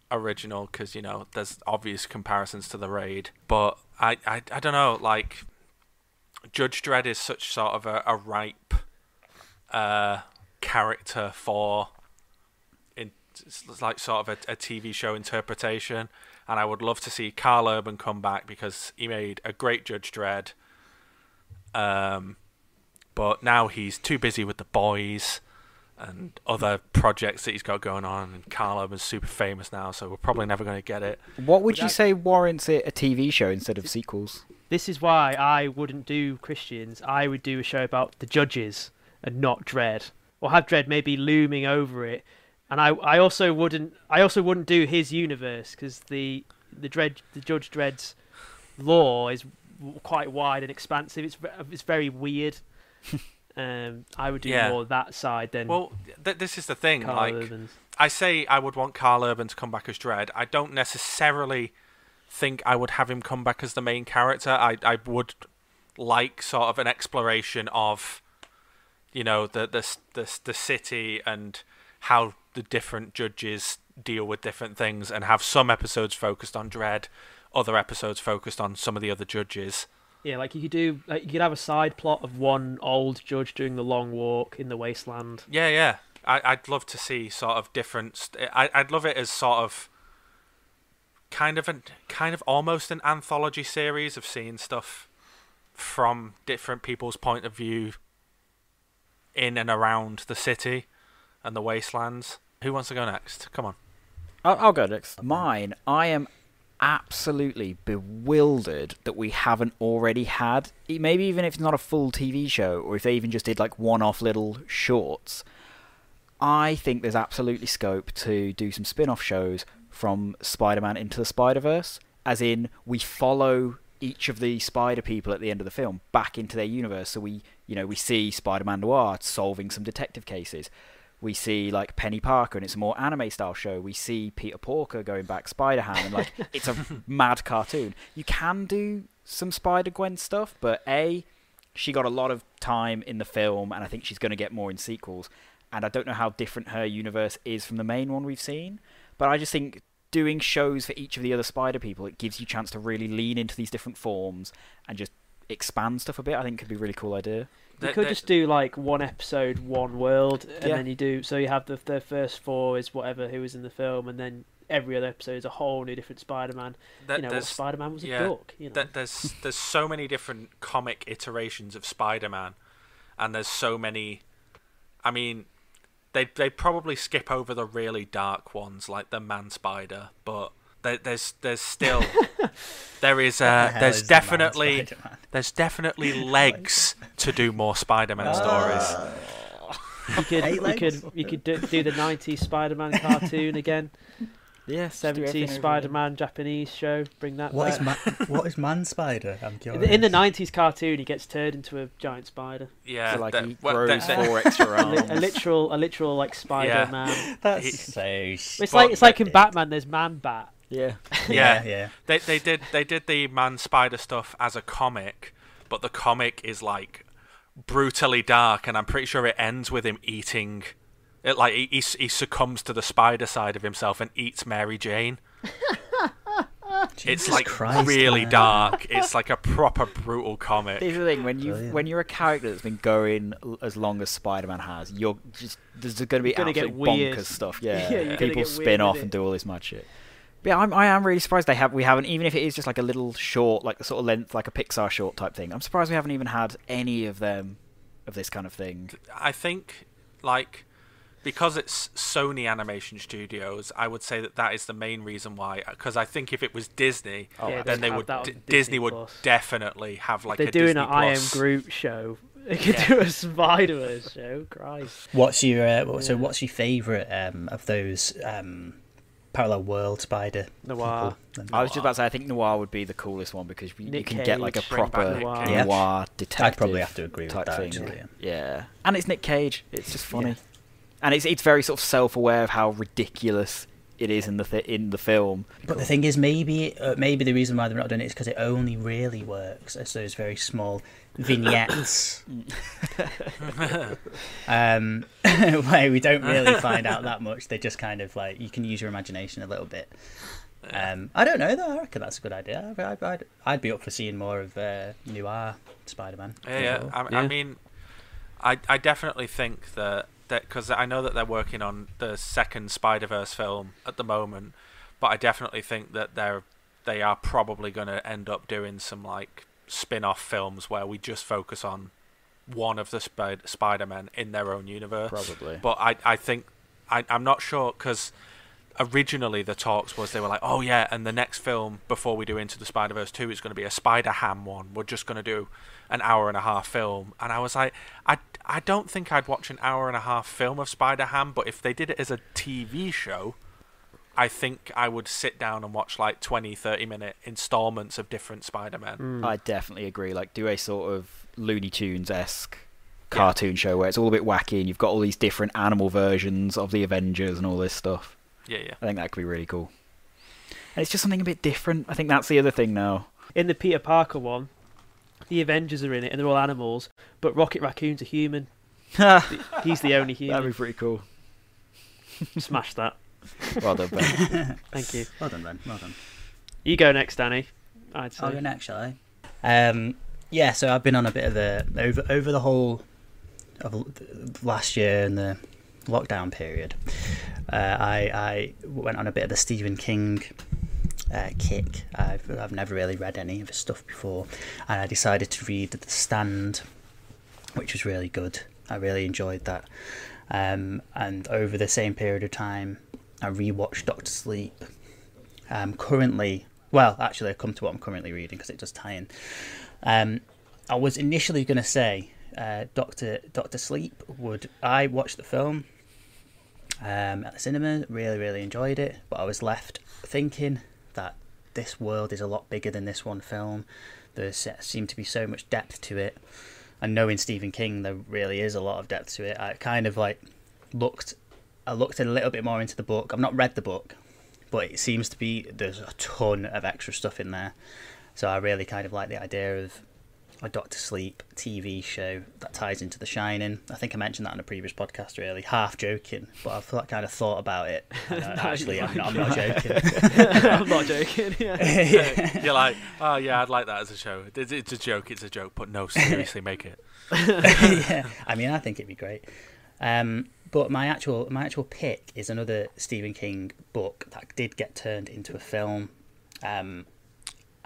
original because you know there's obvious comparisons to the raid. But I, I, I don't know. Like Judge Dredd is such sort of a, a ripe uh, character for in like sort of a, a TV show interpretation. And I would love to see Karl Urban come back because he made a great Judge Dredd. Um, but now he's too busy with the boys and other projects that he's got going on. And Karl Urban's super famous now, so we're probably never going to get it. What would But you that- say warrants it a TV show instead of sequels? This is why I wouldn't do Christians. I would do a show about the judges and not Dredd, or have Dredd maybe looming over it. And I, I also wouldn't, I also wouldn't do his universe because the the Dredd, the Judge Dredd's law is quite wide and expansive. It's it's very weird. *laughs* um, I would do Yeah. more that side than Well, th- this is the thing. Karl like, Urban's. I say I would want Karl Urban to come back as Dredd. I don't necessarily think I would have him come back as the main character. I I would like sort of an exploration of, you know, the the the the city and how the different judges deal with different things, and have some episodes focused on Dredd other episodes focused on some of the other judges. Yeah, like you could do, like you could have a side plot of one old judge doing the long walk in the wasteland. Yeah, yeah. I, I'd love to see sort of different. St- I, I'd love it as sort of kind of an kind of almost an anthology series of seeing stuff from different people's point of view in and around the city and the wastelands. Who wants to go next? Come on. I'll, I'll go next. Mine, I am absolutely bewildered that we haven't already had, maybe even if it's not a full TV show, or if they even just did like one off little shorts. I think there's absolutely scope to do some spin off shows from Spider Man into the Spider Verse, as in, we follow each of the spider people at the end of the film back into their universe. So we, you know, we see Spider Man Noir solving some detective cases we see like Peni Parker and it's a more anime style show. We see Peter Porker going back Spider Ham and like *laughs* it's a mad cartoon. You can do some Spider Gwen stuff, but A, she got a lot of time in the film and I think she's going to get more in sequels. And I don't know how different her universe is from the main one we've seen, but I just think doing shows for each of the other Spider people, it gives you a chance to really lean into these different forms and just expand stuff a bit. I think could be a really cool idea. You Th- could th- just do like one episode, one world, and Yeah. then you do so you have the the first four is whatever who was in the film, and then every other episode is a whole new different Spider-Man. th- you know, what there's- Spider-Man was a yeah, duck. You know, Th- there's there's so many different comic iterations of Spider-Man, and there's so many. I mean, they they probably skip over the really dark ones like the Man Spider, but there, there's there's still *laughs* there is What the uh, there's is definitely Spider-Man? there's definitely *laughs* legs to do more Spider-Man stories. you could Eight you legs? could you could do, do the *laughs* '90s Spider-Man cartoon again, Yeah, '70s Spider-Man Japanese show. Bring that What is back. ma- what is Man Spider? I'm In curious. in the '90s cartoon, he gets turned into a giant spider. Yeah, so like that- he well, grows that- that- four extra A, li- arms. a literal, a literal like Spider-Man. That's He- so. It's like it's like in Batman. There's Man Bat. Yeah. yeah, yeah. they they did they did the Man Spider stuff as a comic, but the comic is like brutally dark, and I'm pretty sure it ends with him eating. It like he, he he succumbs to the spider side of himself and eats Mary Jane. *laughs* it's like Christ, really man. dark. *laughs* It's like a proper brutal comic. Here's the thing: when you when you're a character that's been going as long as Spider-Man has, you're just there's going to be You're gonna absolute bonkers stuff. *laughs* Yeah, Yeah, you're people spin off and do all this mad shit. But yeah, I'm, I am really surprised they have. We haven't even if it is just like a little short, like the sort of length, like a Pixar short type thing. I'm surprised we haven't even had any of them of this kind of thing. I think like because it's Sony Animation Studios, I would say that that is the main reason why. Because I think if it was Disney, Oh, Yeah, then they'd they have would that on D- Disney Disney would definitely have like They're a doing Disney an I Am Plus. Groot show. *laughs* They could Yeah. do a Spider Verse show. Christ. What's your uh, what- so? What's your favourite um, of those um, parallel world spider? Noir. people? I was just about to say I think Noir would be the coolest one because you, you Nick can get like a Cage. Bring back proper Noir. Cage. noir detective. I'd probably have to agree with that. thing. Actually, yeah. Yeah, and it's Nick Cage. It's just funny, Yeah. and it's it's very sort of self-aware of how ridiculous it is in the th- in the film. But the thing is, maybe uh, maybe the reason why they're not doing it is because it only really works as those very small vignettes, *laughs* um, *laughs* where we don't really find out that much. They just kind of like you can use your imagination a little bit. Um, I don't know though. I reckon that's a good idea. I'd, I'd, I'd, I'd be up for seeing more of uh, noir Spider-Man. Yeah, yeah. I, I mean, I I definitely think that that because I know that they're working on the second Spider Verse film at the moment, but I definitely think that they're they are probably going to end up doing some like spin-off films where we just focus on one of the Spid- Spider-Men in their own universe. Probably. But I I think I I'm not sure because originally the talks was they were like, oh yeah, and the next film before we do Into the Spider Verse two is going to be a Spider Ham one. We're just going to do an hour and a half film, and I was like, I I don't think I'd watch an hour and a half film of Spider Ham, but if they did it as a TV show. I think I would sit down and watch like 20, 30 minute installments of different Spider-Man. Mm. I definitely agree. Like, do a sort of Looney Tunes esque cartoon show where it's all a bit wacky and you've got all these different animal versions of the Avengers and all this stuff. Yeah, yeah. I think that could be really cool. And it's just something a bit different. I think that's the other thing now. In the Peter Parker one, the Avengers are in it and they're all animals, but Rocket Raccoon's a human. *laughs* He's the only human. That'd be pretty cool. Smash that. Well done, Ben. *laughs* Thank you. Well done, Ben. Well done. You go next, Danny. I'd say. I'll go next, shall I? Um, yeah, so I've been on a bit of a over over the whole of last year and the lockdown period. Uh, I I went on a bit of the Stephen King uh, kick. I've I've never really read any of his stuff before, and I decided to read The Stand, which was really good. I really enjoyed that. Um, and over the same period of time, I rewatched Doctor Sleep. Um, currently, well, actually, I come to what I'm currently reading because it does tie in. Um, I was initially going to say uh, Doctor Doctor Sleep would. I watched the film um, at the cinema, really, really enjoyed it, but I was left thinking that this world is a lot bigger than this one film. There seemed to be so much depth to it, and knowing Stephen King, there really is a lot of depth to it. I kind of like looked. I looked a little bit more into the book. I've not read the book, but it seems to be there's a ton of extra stuff in there. So I really kind of like the idea of a Doctor Sleep TV show that ties into The Shining. I think I mentioned that on a previous podcast, really half joking, but I've thought, kind of thought about it. *laughs* Uh, No, actually, I'm not, I'm not joking. *laughs* I'm not *laughs* joking. Yeah. You're like, oh yeah, I'd like that as a show. It's, it's a joke, it's a joke, but no, seriously, make it. yeah, I mean, I think it'd be great. Um, but my actual my actual pick is another Stephen King book that did get turned into a film, um,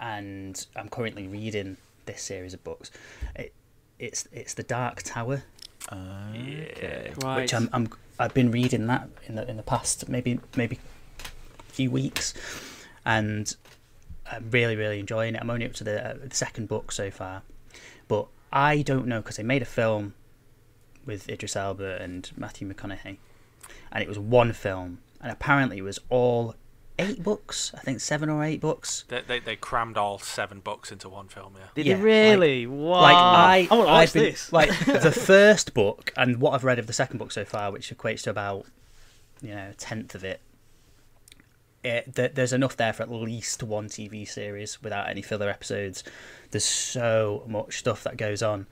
and I'm currently reading this series of books. It, it's it's the Dark Tower, Yeah. Right. which I'm, I'm I've been reading that in the in the past maybe maybe few weeks, and I'm really really enjoying it. I'm only up to the, uh, the second book so far, but I don't know because they made a film with Idris Elba and Matthew McConaughey, and it was one film, and apparently it was all eight books. I think seven or eight books. They, they, they crammed all seven books into one film, yeah. Did yeah, they really? wow. Like I, I want to I've watch been, this. like *laughs* the first book and what I've read of the second book so far, which equates to about you know a tenth of it. It, th- there's enough there for at least one TV series without any filler episodes. There's so much stuff that goes on,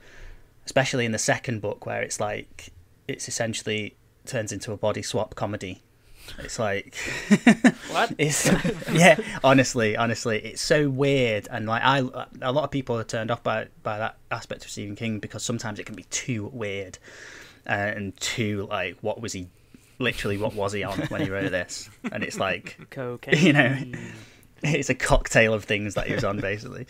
especially in the second book where it's like it's essentially turns into a body swap comedy. It's like *laughs* What? It's yeah, honestly, honestly, it's so weird, and like I, a lot of people are turned off by by that aspect of Stephen King because sometimes it can be too weird, uh, and too like what was he literally what was he on when he wrote this? And it's like Cocaine. *laughs* *laughs* You know. it's a cocktail of things that he was on basically.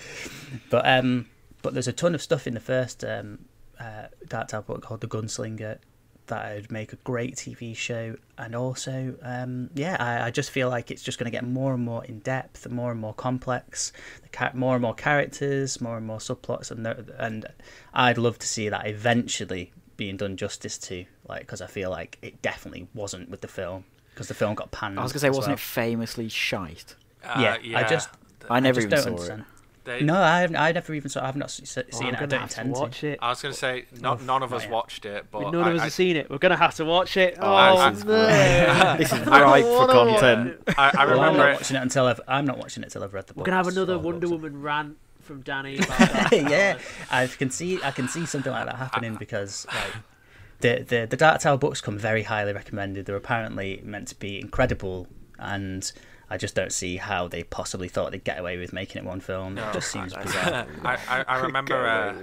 But um, but there's a ton of stuff in the first um, uh, Dark Tower book called The Gunslinger that would make a great TV show, and also um, yeah, I, I just feel like it's just going to get more and more in depth, more and more complex, the ca- more and more characters, more and more subplots, and there- and I'd love to see that eventually being done justice to, like because I feel like it definitely wasn't with the film because the film got panned. I was gonna say, wasn't well. it famously shite? Uh, yeah, yeah, I just I never just even don't saw understand. They- No, I haven't. I never even saw. I've not se- oh, seen Oh, I'm it. I gonna don't have to intend watch it. I was going to say, oh, not, Oh, none of us yet. watched it, but None I, of us I, have seen it. We're gonna have to watch it. Oh, I- I- no. *laughs* this is I ripe for content. I, I Well, I'm remember not it. watching it until I've. I'm not watching it until I've read the book. We're gonna have another Wonder Woman rant from Danny. *laughs* About that. yeah, I can see. I can see something like that happening *laughs* because like the the the Dark Tower books come very highly recommended. They're apparently meant to be incredible, and I just don't see how they possibly thought they'd get away with making it one film. No, it just seems I- bizarre. *laughs* I, I, I *laughs* remember. Uh,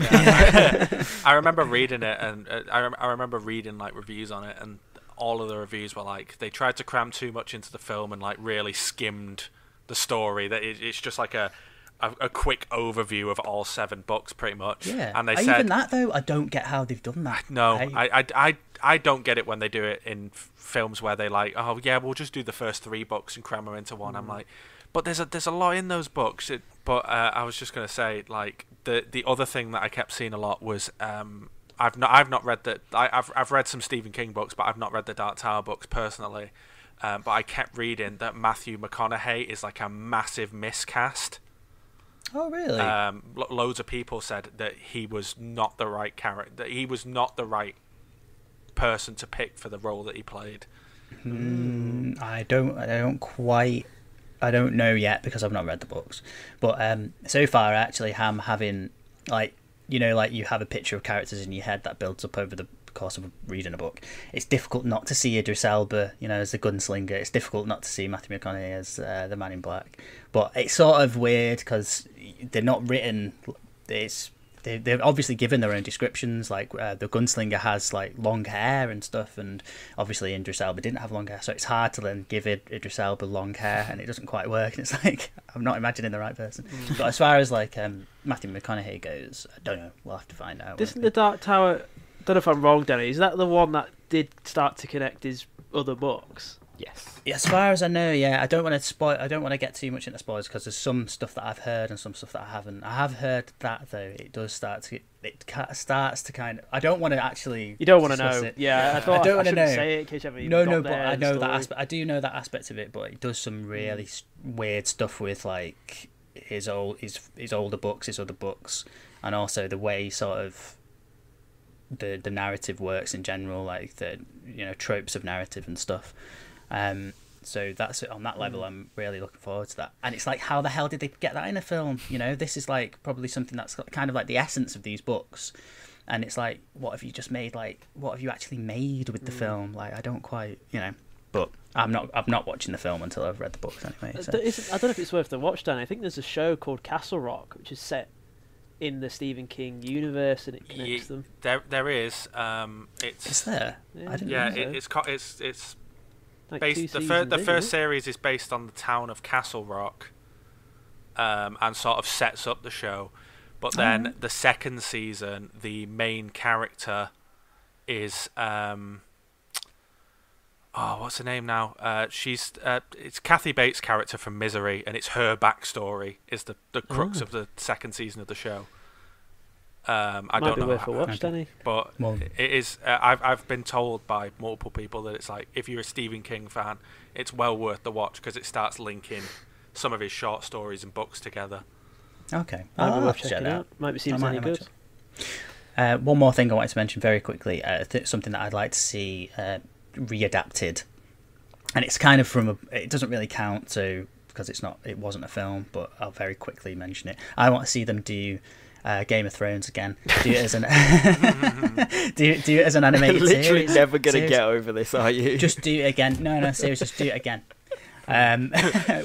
yeah, I, *laughs* I remember reading it, and uh, I, rem- I remember reading like reviews on it, and all of the reviews were like they tried to cram too much into the film and like really skimmed the story. That it, it's just like a, a a quick overview of all seven books, pretty much. Yeah, and they even said that though, I don't get how they've done that. no, I- I, I, I, I don't get it when they do it in f- films where they like, oh yeah, we'll just do the first three books and cram them into one. Mm. I'm like, but there's a there's a lot in those books. It, but uh, I was just gonna say, like the the other thing that I kept seeing a lot was um, I've not I've not read the I, I've I've read some Stephen King books, but I've not read the Dark Tower books personally. Um, but I kept reading that Matthew McConaughey is like a massive miscast. Oh really? Um, lo- loads of people said that he was not the right character. That he was not the right person to pick for the role that he played. Mm, I don't. I don't quite. I don't know yet because I've not read the books. But um, so far, I actually am having like you know, like you have a picture of characters in your head that builds up over the course of reading a book. It's difficult not to see Idris Elba, you know, as the gunslinger. It's difficult not to see Matthew McConaughey as uh, the Man in Black. But it's sort of weird because they're not written. It's they they're obviously given their own descriptions. Like uh, the gunslinger has like long hair and stuff, and obviously Idris Elba didn't have long hair, so it's hard to then give Id- Idris Elba long hair, and it doesn't quite work. And it's *laughs* like I'm not imagining the right person. but as far as like um, Matthew McConaughey goes, I don't know. We'll have to find out. Isn't the Dark Tower? Don't know if I'm wrong, Danny. Is that the one that did start to connect his other books? Yes. As far as I know, yeah. I don't want to spoil. I don't want to get too much into spoilers because there's some stuff that I've heard and some stuff that I haven't. I have heard that though. It does start to. It starts to kind of. I don't want to actually. You don't want to know. it. Yeah, I I thought I, don't wanna shouldn't know. say it in case you haven't no, no, but I know that aspect. I do know that aspect of it, but it does some hmm. really s weird stuff with like his old his his older books, his other books, and also the way sort of the the narrative works in general, like the you know tropes of narrative and stuff. Um, so that's it on that level. Mm. I'm really looking forward to that. And it's like, how the hell did they get that in a film? You know, this is like probably something that's kind of like the essence of these books. And it's like, what have you just made? Like, what have you actually made with the Mm. film? Like, I don't quite, you know. But I'm not. I'm not watching the film until I've read the books anyway. Uh, So. I don't know if it's worth the watch, Dan. I think there's a show called Castle Rock, which is set in the Stephen King universe, and it connects Ye- them. There, there is. Um, it's Is there? Yeah. I didn't yeah, know. it, so. it's co- it's it's Like based. The first the in, first series is based on the town of Castle Rock, um, and sort of sets up the show. But then Alright. the second season, the main character is um, oh, what's her name now? Uh, she's uh, it's Kathy Bates' character from Misery, and it's her backstory is the the crux Oh. of the second season of the show. Um, I Might don't be know, worth a how- watch, Okay. Danny. but Well- it is. Uh, I've I've been told by multiple people that it's like if you're a Stephen King fan, it's well worth the watch because it starts linking some of his short stories and books together. Okay. Might I'll be have worth to check checking that out. Might be I seems any good. Uh, one more thing I wanted to mention very quickly. Uh, th- something that I'd like to see uh, readapted, and it's kind of from a. It doesn't really count, so because it's not. It wasn't a film, but I'll very quickly mention it. I want to see them do. Uh, Game of Thrones again. *laughs* Do it as an *laughs* do do it as an *laughs* animated Literally series. never gonna Series. get over this, are you? Just do it again. No, no, seriously, just do it again. Um,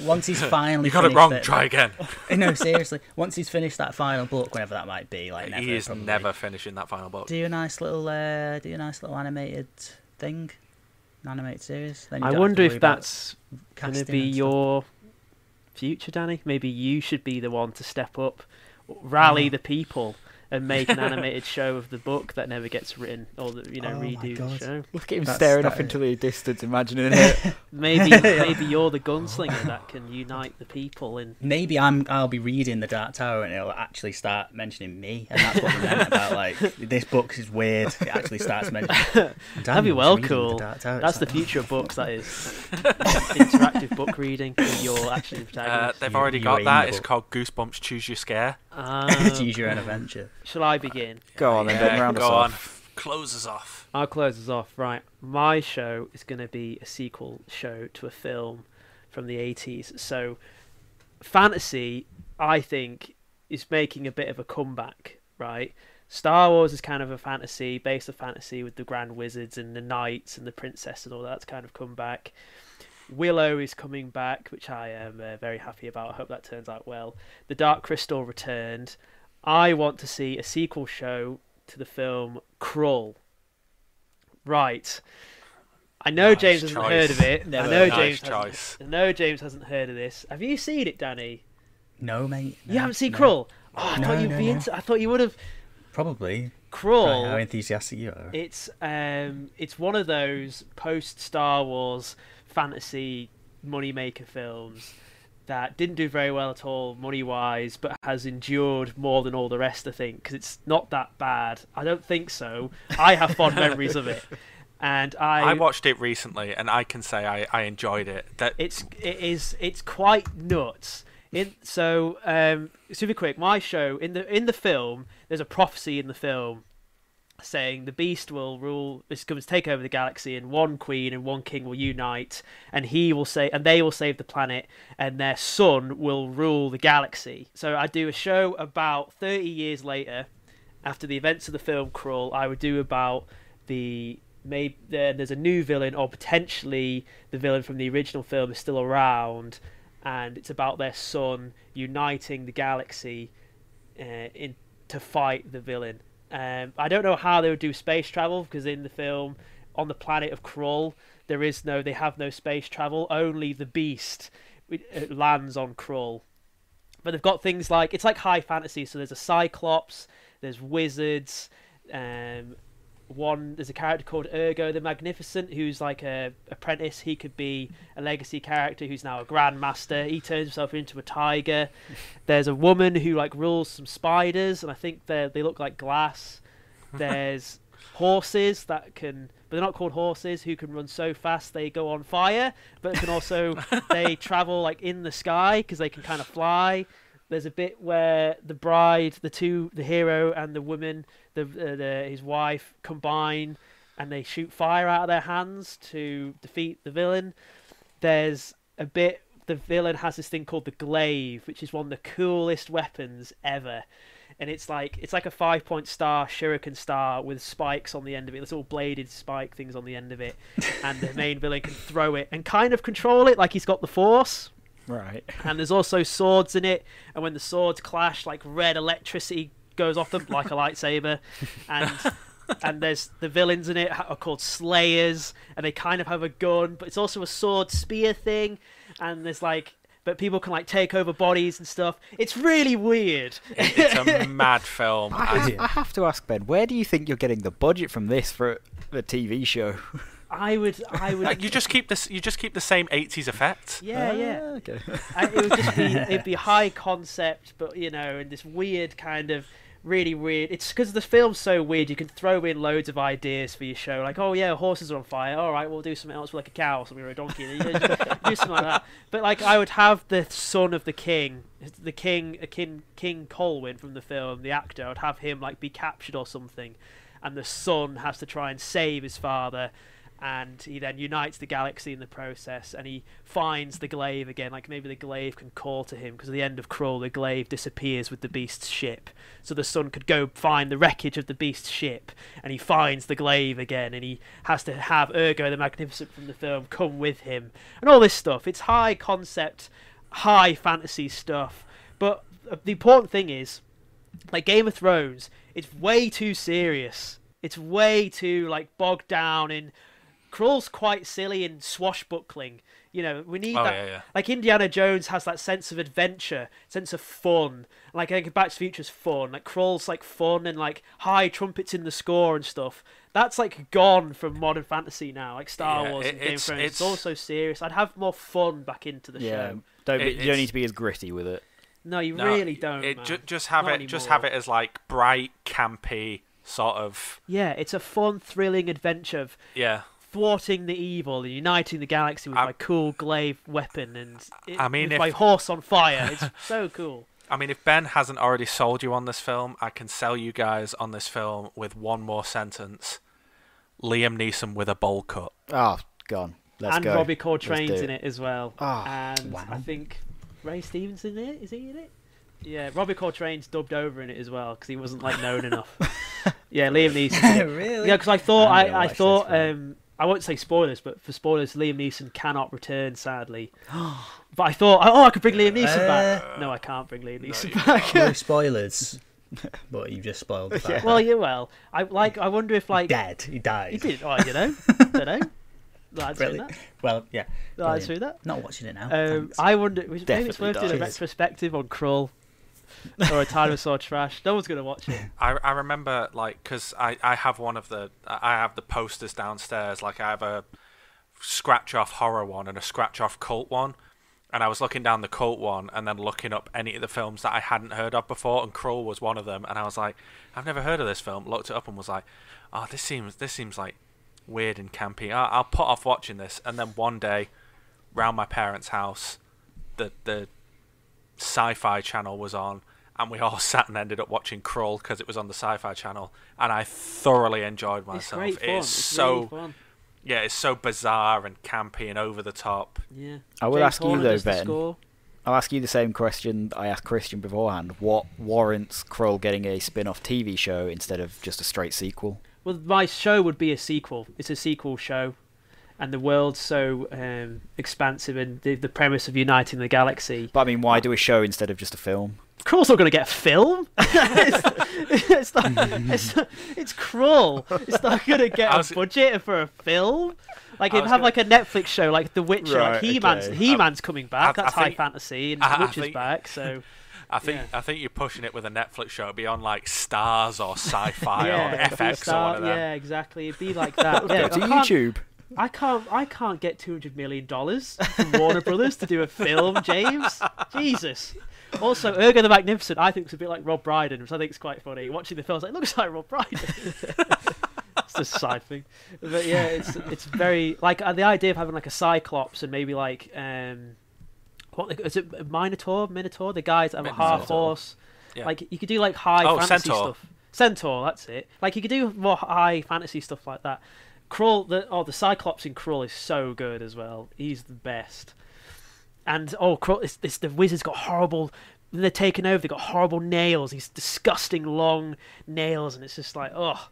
once he's finally You got it wrong. it- Try again. no, seriously. Once he's finished that final book, whenever that might be, like never, he is probably, never finishing that final book. Do a nice little, uh, do a nice little animated thing. animated series. Then I don't have to wonder if that's going to be your future, Danny. Maybe you should be the one to step up, rally the people, and make an animated *laughs* show of the book that never gets written, or the, you know Oh redo the God. show. Look at him That's- staring that off is- into the distance, imagining *laughs* it. Maybe *laughs* maybe you're the gunslinger that can unite the people in. Maybe I'm. I'll be reading the Dark Tower, and it'll actually start mentioning me, and that's what we meant about like this book is weird. It actually starts mentioning. That'd be well cool. The Dark Tower. That's the future of books. That is interactive book reading. You're actually the Uh, they've You- already you got that. It's book. called Goosebumps Choose Your Scare. *laughs* Um, Choose your own adventure. shall I begin? Go on, then, Ben, round go us on. off. Close us off. I'll close us off. Right. My show is going to be a sequel show to a film from the 80s. So, fantasy, I think, is making a bit of a comeback, right? Star Wars is kind of a fantasy, based on fantasy with the grand wizards and the knights and the princess and all that's kind of come back. Willow is coming back, which I am uh, very happy about. I hope that turns out well. The Dark Crystal returned. I want to see a sequel show to the film Krull. Right. I know Nice James hasn't choice. heard of it. I Never know nice James choice. hasn't. I know James hasn't heard of this. Have you seen it, Danny? No, mate. you haven't seen no. Krull. Oh, I No, thought you'd no, be no. into. I thought you would have. Probably. Krull. Right, how enthusiastic you are. It's um, it's one of those post Star Wars fantasy moneymaker films that didn't do very well at all money wise, but has endured more than all the rest. I think because it's not that bad. I don't think so. I have fond *laughs* memories of it, and I I watched it recently, and I can say I, I enjoyed it. That it's it is it's quite nuts. In so um, super quick, my show in the in the film, there's a prophecy in the film saying the beast will rule is going to take over the galaxy and one queen and one king will unite and he will say and they will save the planet and their son will rule the galaxy so i do a show about 30 years later after the events of the film Krull I would do about the maybe there's a new villain or potentially the villain from the original film is still around and it's about their son uniting the galaxy uh, in to fight the villain. Um, I don't know how they would do space travel because in the film, on the planet of Krull, there is no, they have no space travel. Only the Beast uh, lands on Krull. But they've got things like it's like high fantasy. So there's a Cyclops, there's wizards. Um, one there's a character called Ergo the Magnificent who's like a apprentice. He could be a legacy character who's now a grandmaster. He turns himself into a tiger. *laughs* There's a woman who like rules some spiders, and I think they they look like glass. *laughs* There's horses that can, but they're not called horses. Who can run so fast they go on fire, but they can also *laughs* they travel like in the sky because they can kind of fly. There's a bit where the bride, the two, the hero and the woman, the, uh, the his wife combine, and they shoot fire out of their hands to defeat the villain. There's a bit. The villain has this thing called the glaive, which is one of the coolest weapons ever and it's like it's like a five point star shuriken star with spikes on the end of it. There's all bladed spike things on the end of it, *laughs* and the main villain can throw it and kind of control it like he's got the force. Right. And there's also swords in it, and when the swords clash, like red electricity goes off them like a lightsaber, and. *laughs* and there's the villains in it are called slayers and they kind of have a gun but it's also a sword spear thing and there's like but people can like take over bodies and stuff it's really weird it's a *laughs* mad film. I, and ha- I have to ask Ben, where do you think you're getting the budget from this for the TV show? *laughs* I would, I would. like, you just keep this. You just keep the same '80s effect. yeah, yeah. Ah, okay. I, it would just be, it'd be high concept, but you know, in this weird kind of really weird. It's because the film's so weird. You can throw in loads of ideas for your show, like, oh yeah, horses are on fire. All right, we'll do something else with like a cow or something or a donkey. *laughs* Do something like that. But like, I would have the son of the king, the king, a king, King Colwyn from the film, the actor. I would have him like be captured or something, and the son has to try and save his father and he then unites the galaxy in the process and he finds the glaive again like maybe the glaive can call to him because at the end of Krull the glaive disappears with the beast's ship. So the son could go find the wreckage of the beast's ship and he finds the glaive again and he has to have Ergo the Magnificent from the film come with him. And all this stuff it's high concept high fantasy stuff. But the important thing is like Game of Thrones it's way too serious. It's way too like bogged down in Krull's quite silly and swashbuckling. You know, we need Oh, that. yeah, yeah. Like Indiana Jones has that sense of adventure, sense of fun. Like I think Back to the Future's fun. Like Krull's like fun and like high trumpets in the score and stuff. That's like gone from modern fantasy now, like Star Yeah, Wars it- and Game of it's- Thrones. It's, it's- all so serious. I'd have more fun back into the Yeah, show. don't be, It- you don't need to be as gritty with it. No, you No, really don't. It man. ju- just have Not it. Just have it as like bright, campy sort of. Yeah, it's a fun, thrilling adventure of Yeah. Thwarting the evil and uniting the galaxy with I- my cool glaive weapon and it, I mean, with if- my horse on fire. It's *laughs* so cool. I mean, if Ben hasn't already sold you on this film, I can sell you guys on this film with one more sentence: Liam Neeson with a bowl cut. Oh, gone. Let's and go. Robbie Coltrane's do in it as well. Ah, and wow. I think Ray Stevens in it. Is he in it? Yeah, Robbie Coltrane's dubbed over in it as well because he wasn't like known enough. *laughs* Yeah, Liam Neeson. *laughs* really? Yeah, because I thought I'm I, I thought um I won't say spoilers, but for spoilers, Liam Neeson cannot return sadly. *gasps* but I thought, oh, I could bring Liam Neeson back. No, I can't bring Liam Neeson you back. No spoilers. *laughs* but you just spoiled the *laughs* fact. well, yeah, well, I like. I wonder if like Dead. He died. he did. Oh, you know, don't know. That's through Brilliant. that. Well, yeah. That's brilliant. through that. Not watching it now. Um. I wonder. Maybe it's Definitely worth doing a retrospective on Krull *laughs* or a dinosaur trash. No one's gonna watch it. I, I remember like because I, I have one of the I have the posters downstairs. Like I have a scratch off horror one and a scratch off cult one. And I was looking down the cult one and then looking up any of the films that I hadn't heard of before and Krull was one of them. And I was like I've never heard of this film. Looked it up and was like oh this seems this seems like weird and campy. I, I'll put off watching this. And then one day round my parents house the the sci-fi channel was on and we all *laughs* sat and ended up watching Krull because it was on the sci-fi channel and I thoroughly enjoyed It's myself great fun. it's It's so really fun. yeah it's so bizarre and campy and over the top Yeah. I will James ask you though, Ben. I'll ask you the same question I asked Christian beforehand. What warrants Krull getting a spin-off TV show instead of just a straight sequel? Well, my show would be a sequel. It's a sequel show, and the world's so um, expansive, and the, the premise of uniting the galaxy. But I mean, why do a show instead of just a film? Krull's not going to get a film. *laughs* *laughs* it's, it's, not, it's, not- it's Krull. It's not going to get I a was- budget for a film. Like I it'd have gonna- like a Netflix show, like The Witcher. Right, like He-Man's okay. He-Man's coming back. I- I That's high think- fantasy, and I- I Witcher's think- back. So *laughs* I think Yeah. I think you're pushing it with a Netflix show It'd be on like Stars or Sci-Fi yeah, or it'd be a FX or one of them yeah, exactly. It'd be like that. yeah, Go to YouTube. I can't I can't get two hundred million dollars from Warner Brothers to do a film, James. Jesus. Also, Ergo the Magnificent, I think is a bit like Rob Brydon, which I think is quite funny. Watching the film, it's like, looks like Rob Brydon. *laughs* it's just a side thing, but yeah, it's it's very like uh, the idea of having like a Cyclops and maybe like um, what is it Minotaur, Minotaur, the guys that have a half horse. Yeah. Like you could do like high Oh, fantasy Centaur. stuff. Centaur, that's it. Like you could do more high fantasy stuff like that. Krull, the oh the Cyclops in Krull is so good as well. He's the best. And oh, Krull, it's, it's the wizard's got horrible. They're taken over, they've got horrible nails. These disgusting long nails, and it's just like oh,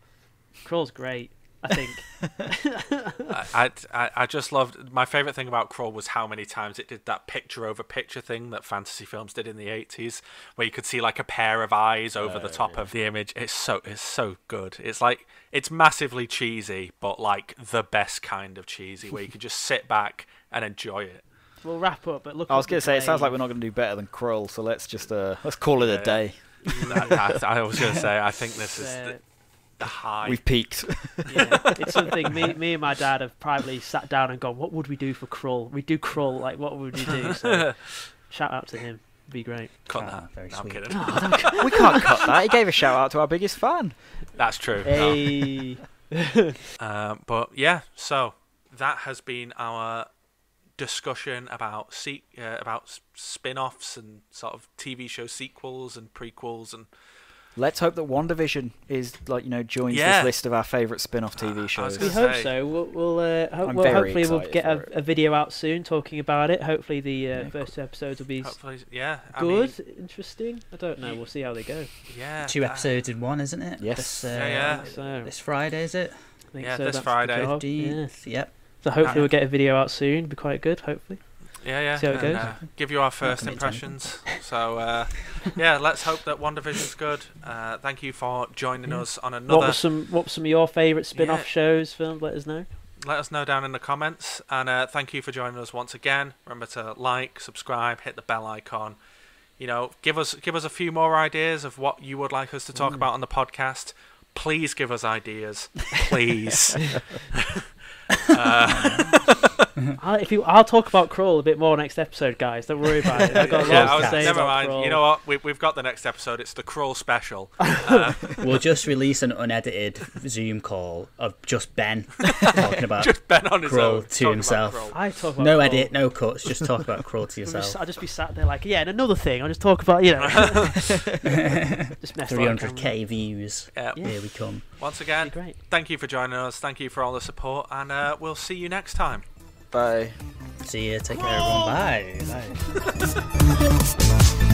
Krull's great. I think. *laughs* *laughs* I, I I just loved my favorite thing about Krull was how many times it did that picture over picture thing that fantasy films did in the 80s where you could see like a pair of eyes over the oh, top of the image it's so it's so good it's like it's massively cheesy but like the best kind of cheesy where you can just sit back and enjoy it we'll wrap up, but look. I was going to say, it sounds like we're not going to do better than Krull, so let's just uh, let's call it Yeah, a day. That- I, I was going to say I think this is the, *laughs* the high We've peaked. yeah, *laughs* it's something me, me and my dad have privately sat down and gone, what would we do for Krull? We do Krull, like what would we do? *laughs* So shout out to him, It'd be great. cut Ah, that very No, I'm sweet. kidding we can't cut that. He gave a shout out to our biggest fan. That's true No. Hey, *laughs* Um, but yeah, so that has been our discussion about se- uh, about spin-offs and sort of TV show sequels and prequels and Let's hope that WandaVision is like you know joins Yeah. this list of our favourite spin-off Uh, TV was shows. we hope say- so. We'll, we'll, uh, ho- well, hopefully we'll get a, a video out soon talking about it. Hopefully the uh, Yeah, first two episodes will be hopefully, yeah, I good, mean, interesting. I don't know. We'll see how they go. yeah, Two uh, episodes in one, isn't it? Yes. This, uh, Yeah, yeah. So This Friday, is it? I think Yeah, so, this that's Friday. job, Yeah. 15th. Yep. So hopefully Uh, we'll get a video out soon. Be quite good. Hopefully. Yeah, yeah. See how it and, goes. uh, give you our first commit to anything. impressions. So uh, yeah, let's hope that WandaVision's good. Uh, thank you for joining Yeah. us on another. What were some What were some of your favourite spin-off Yeah. shows? Films? Let us know. let us know down in the comments. And uh, thank you for joining us once again. Remember to like, subscribe, hit the bell icon. You know, give us give us a few more ideas of what you would like us to talk about on the podcast. Please give us ideas, please. *laughs* *laughs* *laughs* *laughs* I'll, if you, I'll talk about Krull a bit more next episode, guys. Don't worry about it. I've got a *laughs* lot yeah, to I was, say never about mind. Krull. You know what? We, we've got the next episode. It's the Krull special. *laughs* Uh, We'll just release an unedited Zoom call of just Ben talking about. just Ben on his Krull own to himself. Krull. I talk about no Krull. edit, no cuts. Just talk about Krull to I'll just, yourself. I'll just be sat there like, yeah, and another thing. I'll just talk about, you know, just mess Three around hundred k views. Yeah. Yeah. Here we come. Once again, great. thank you for joining us. Thank you for all the support, and uh, we'll see you next time. Bye. See you. Take care, everyone. Bye. Bye. *laughs*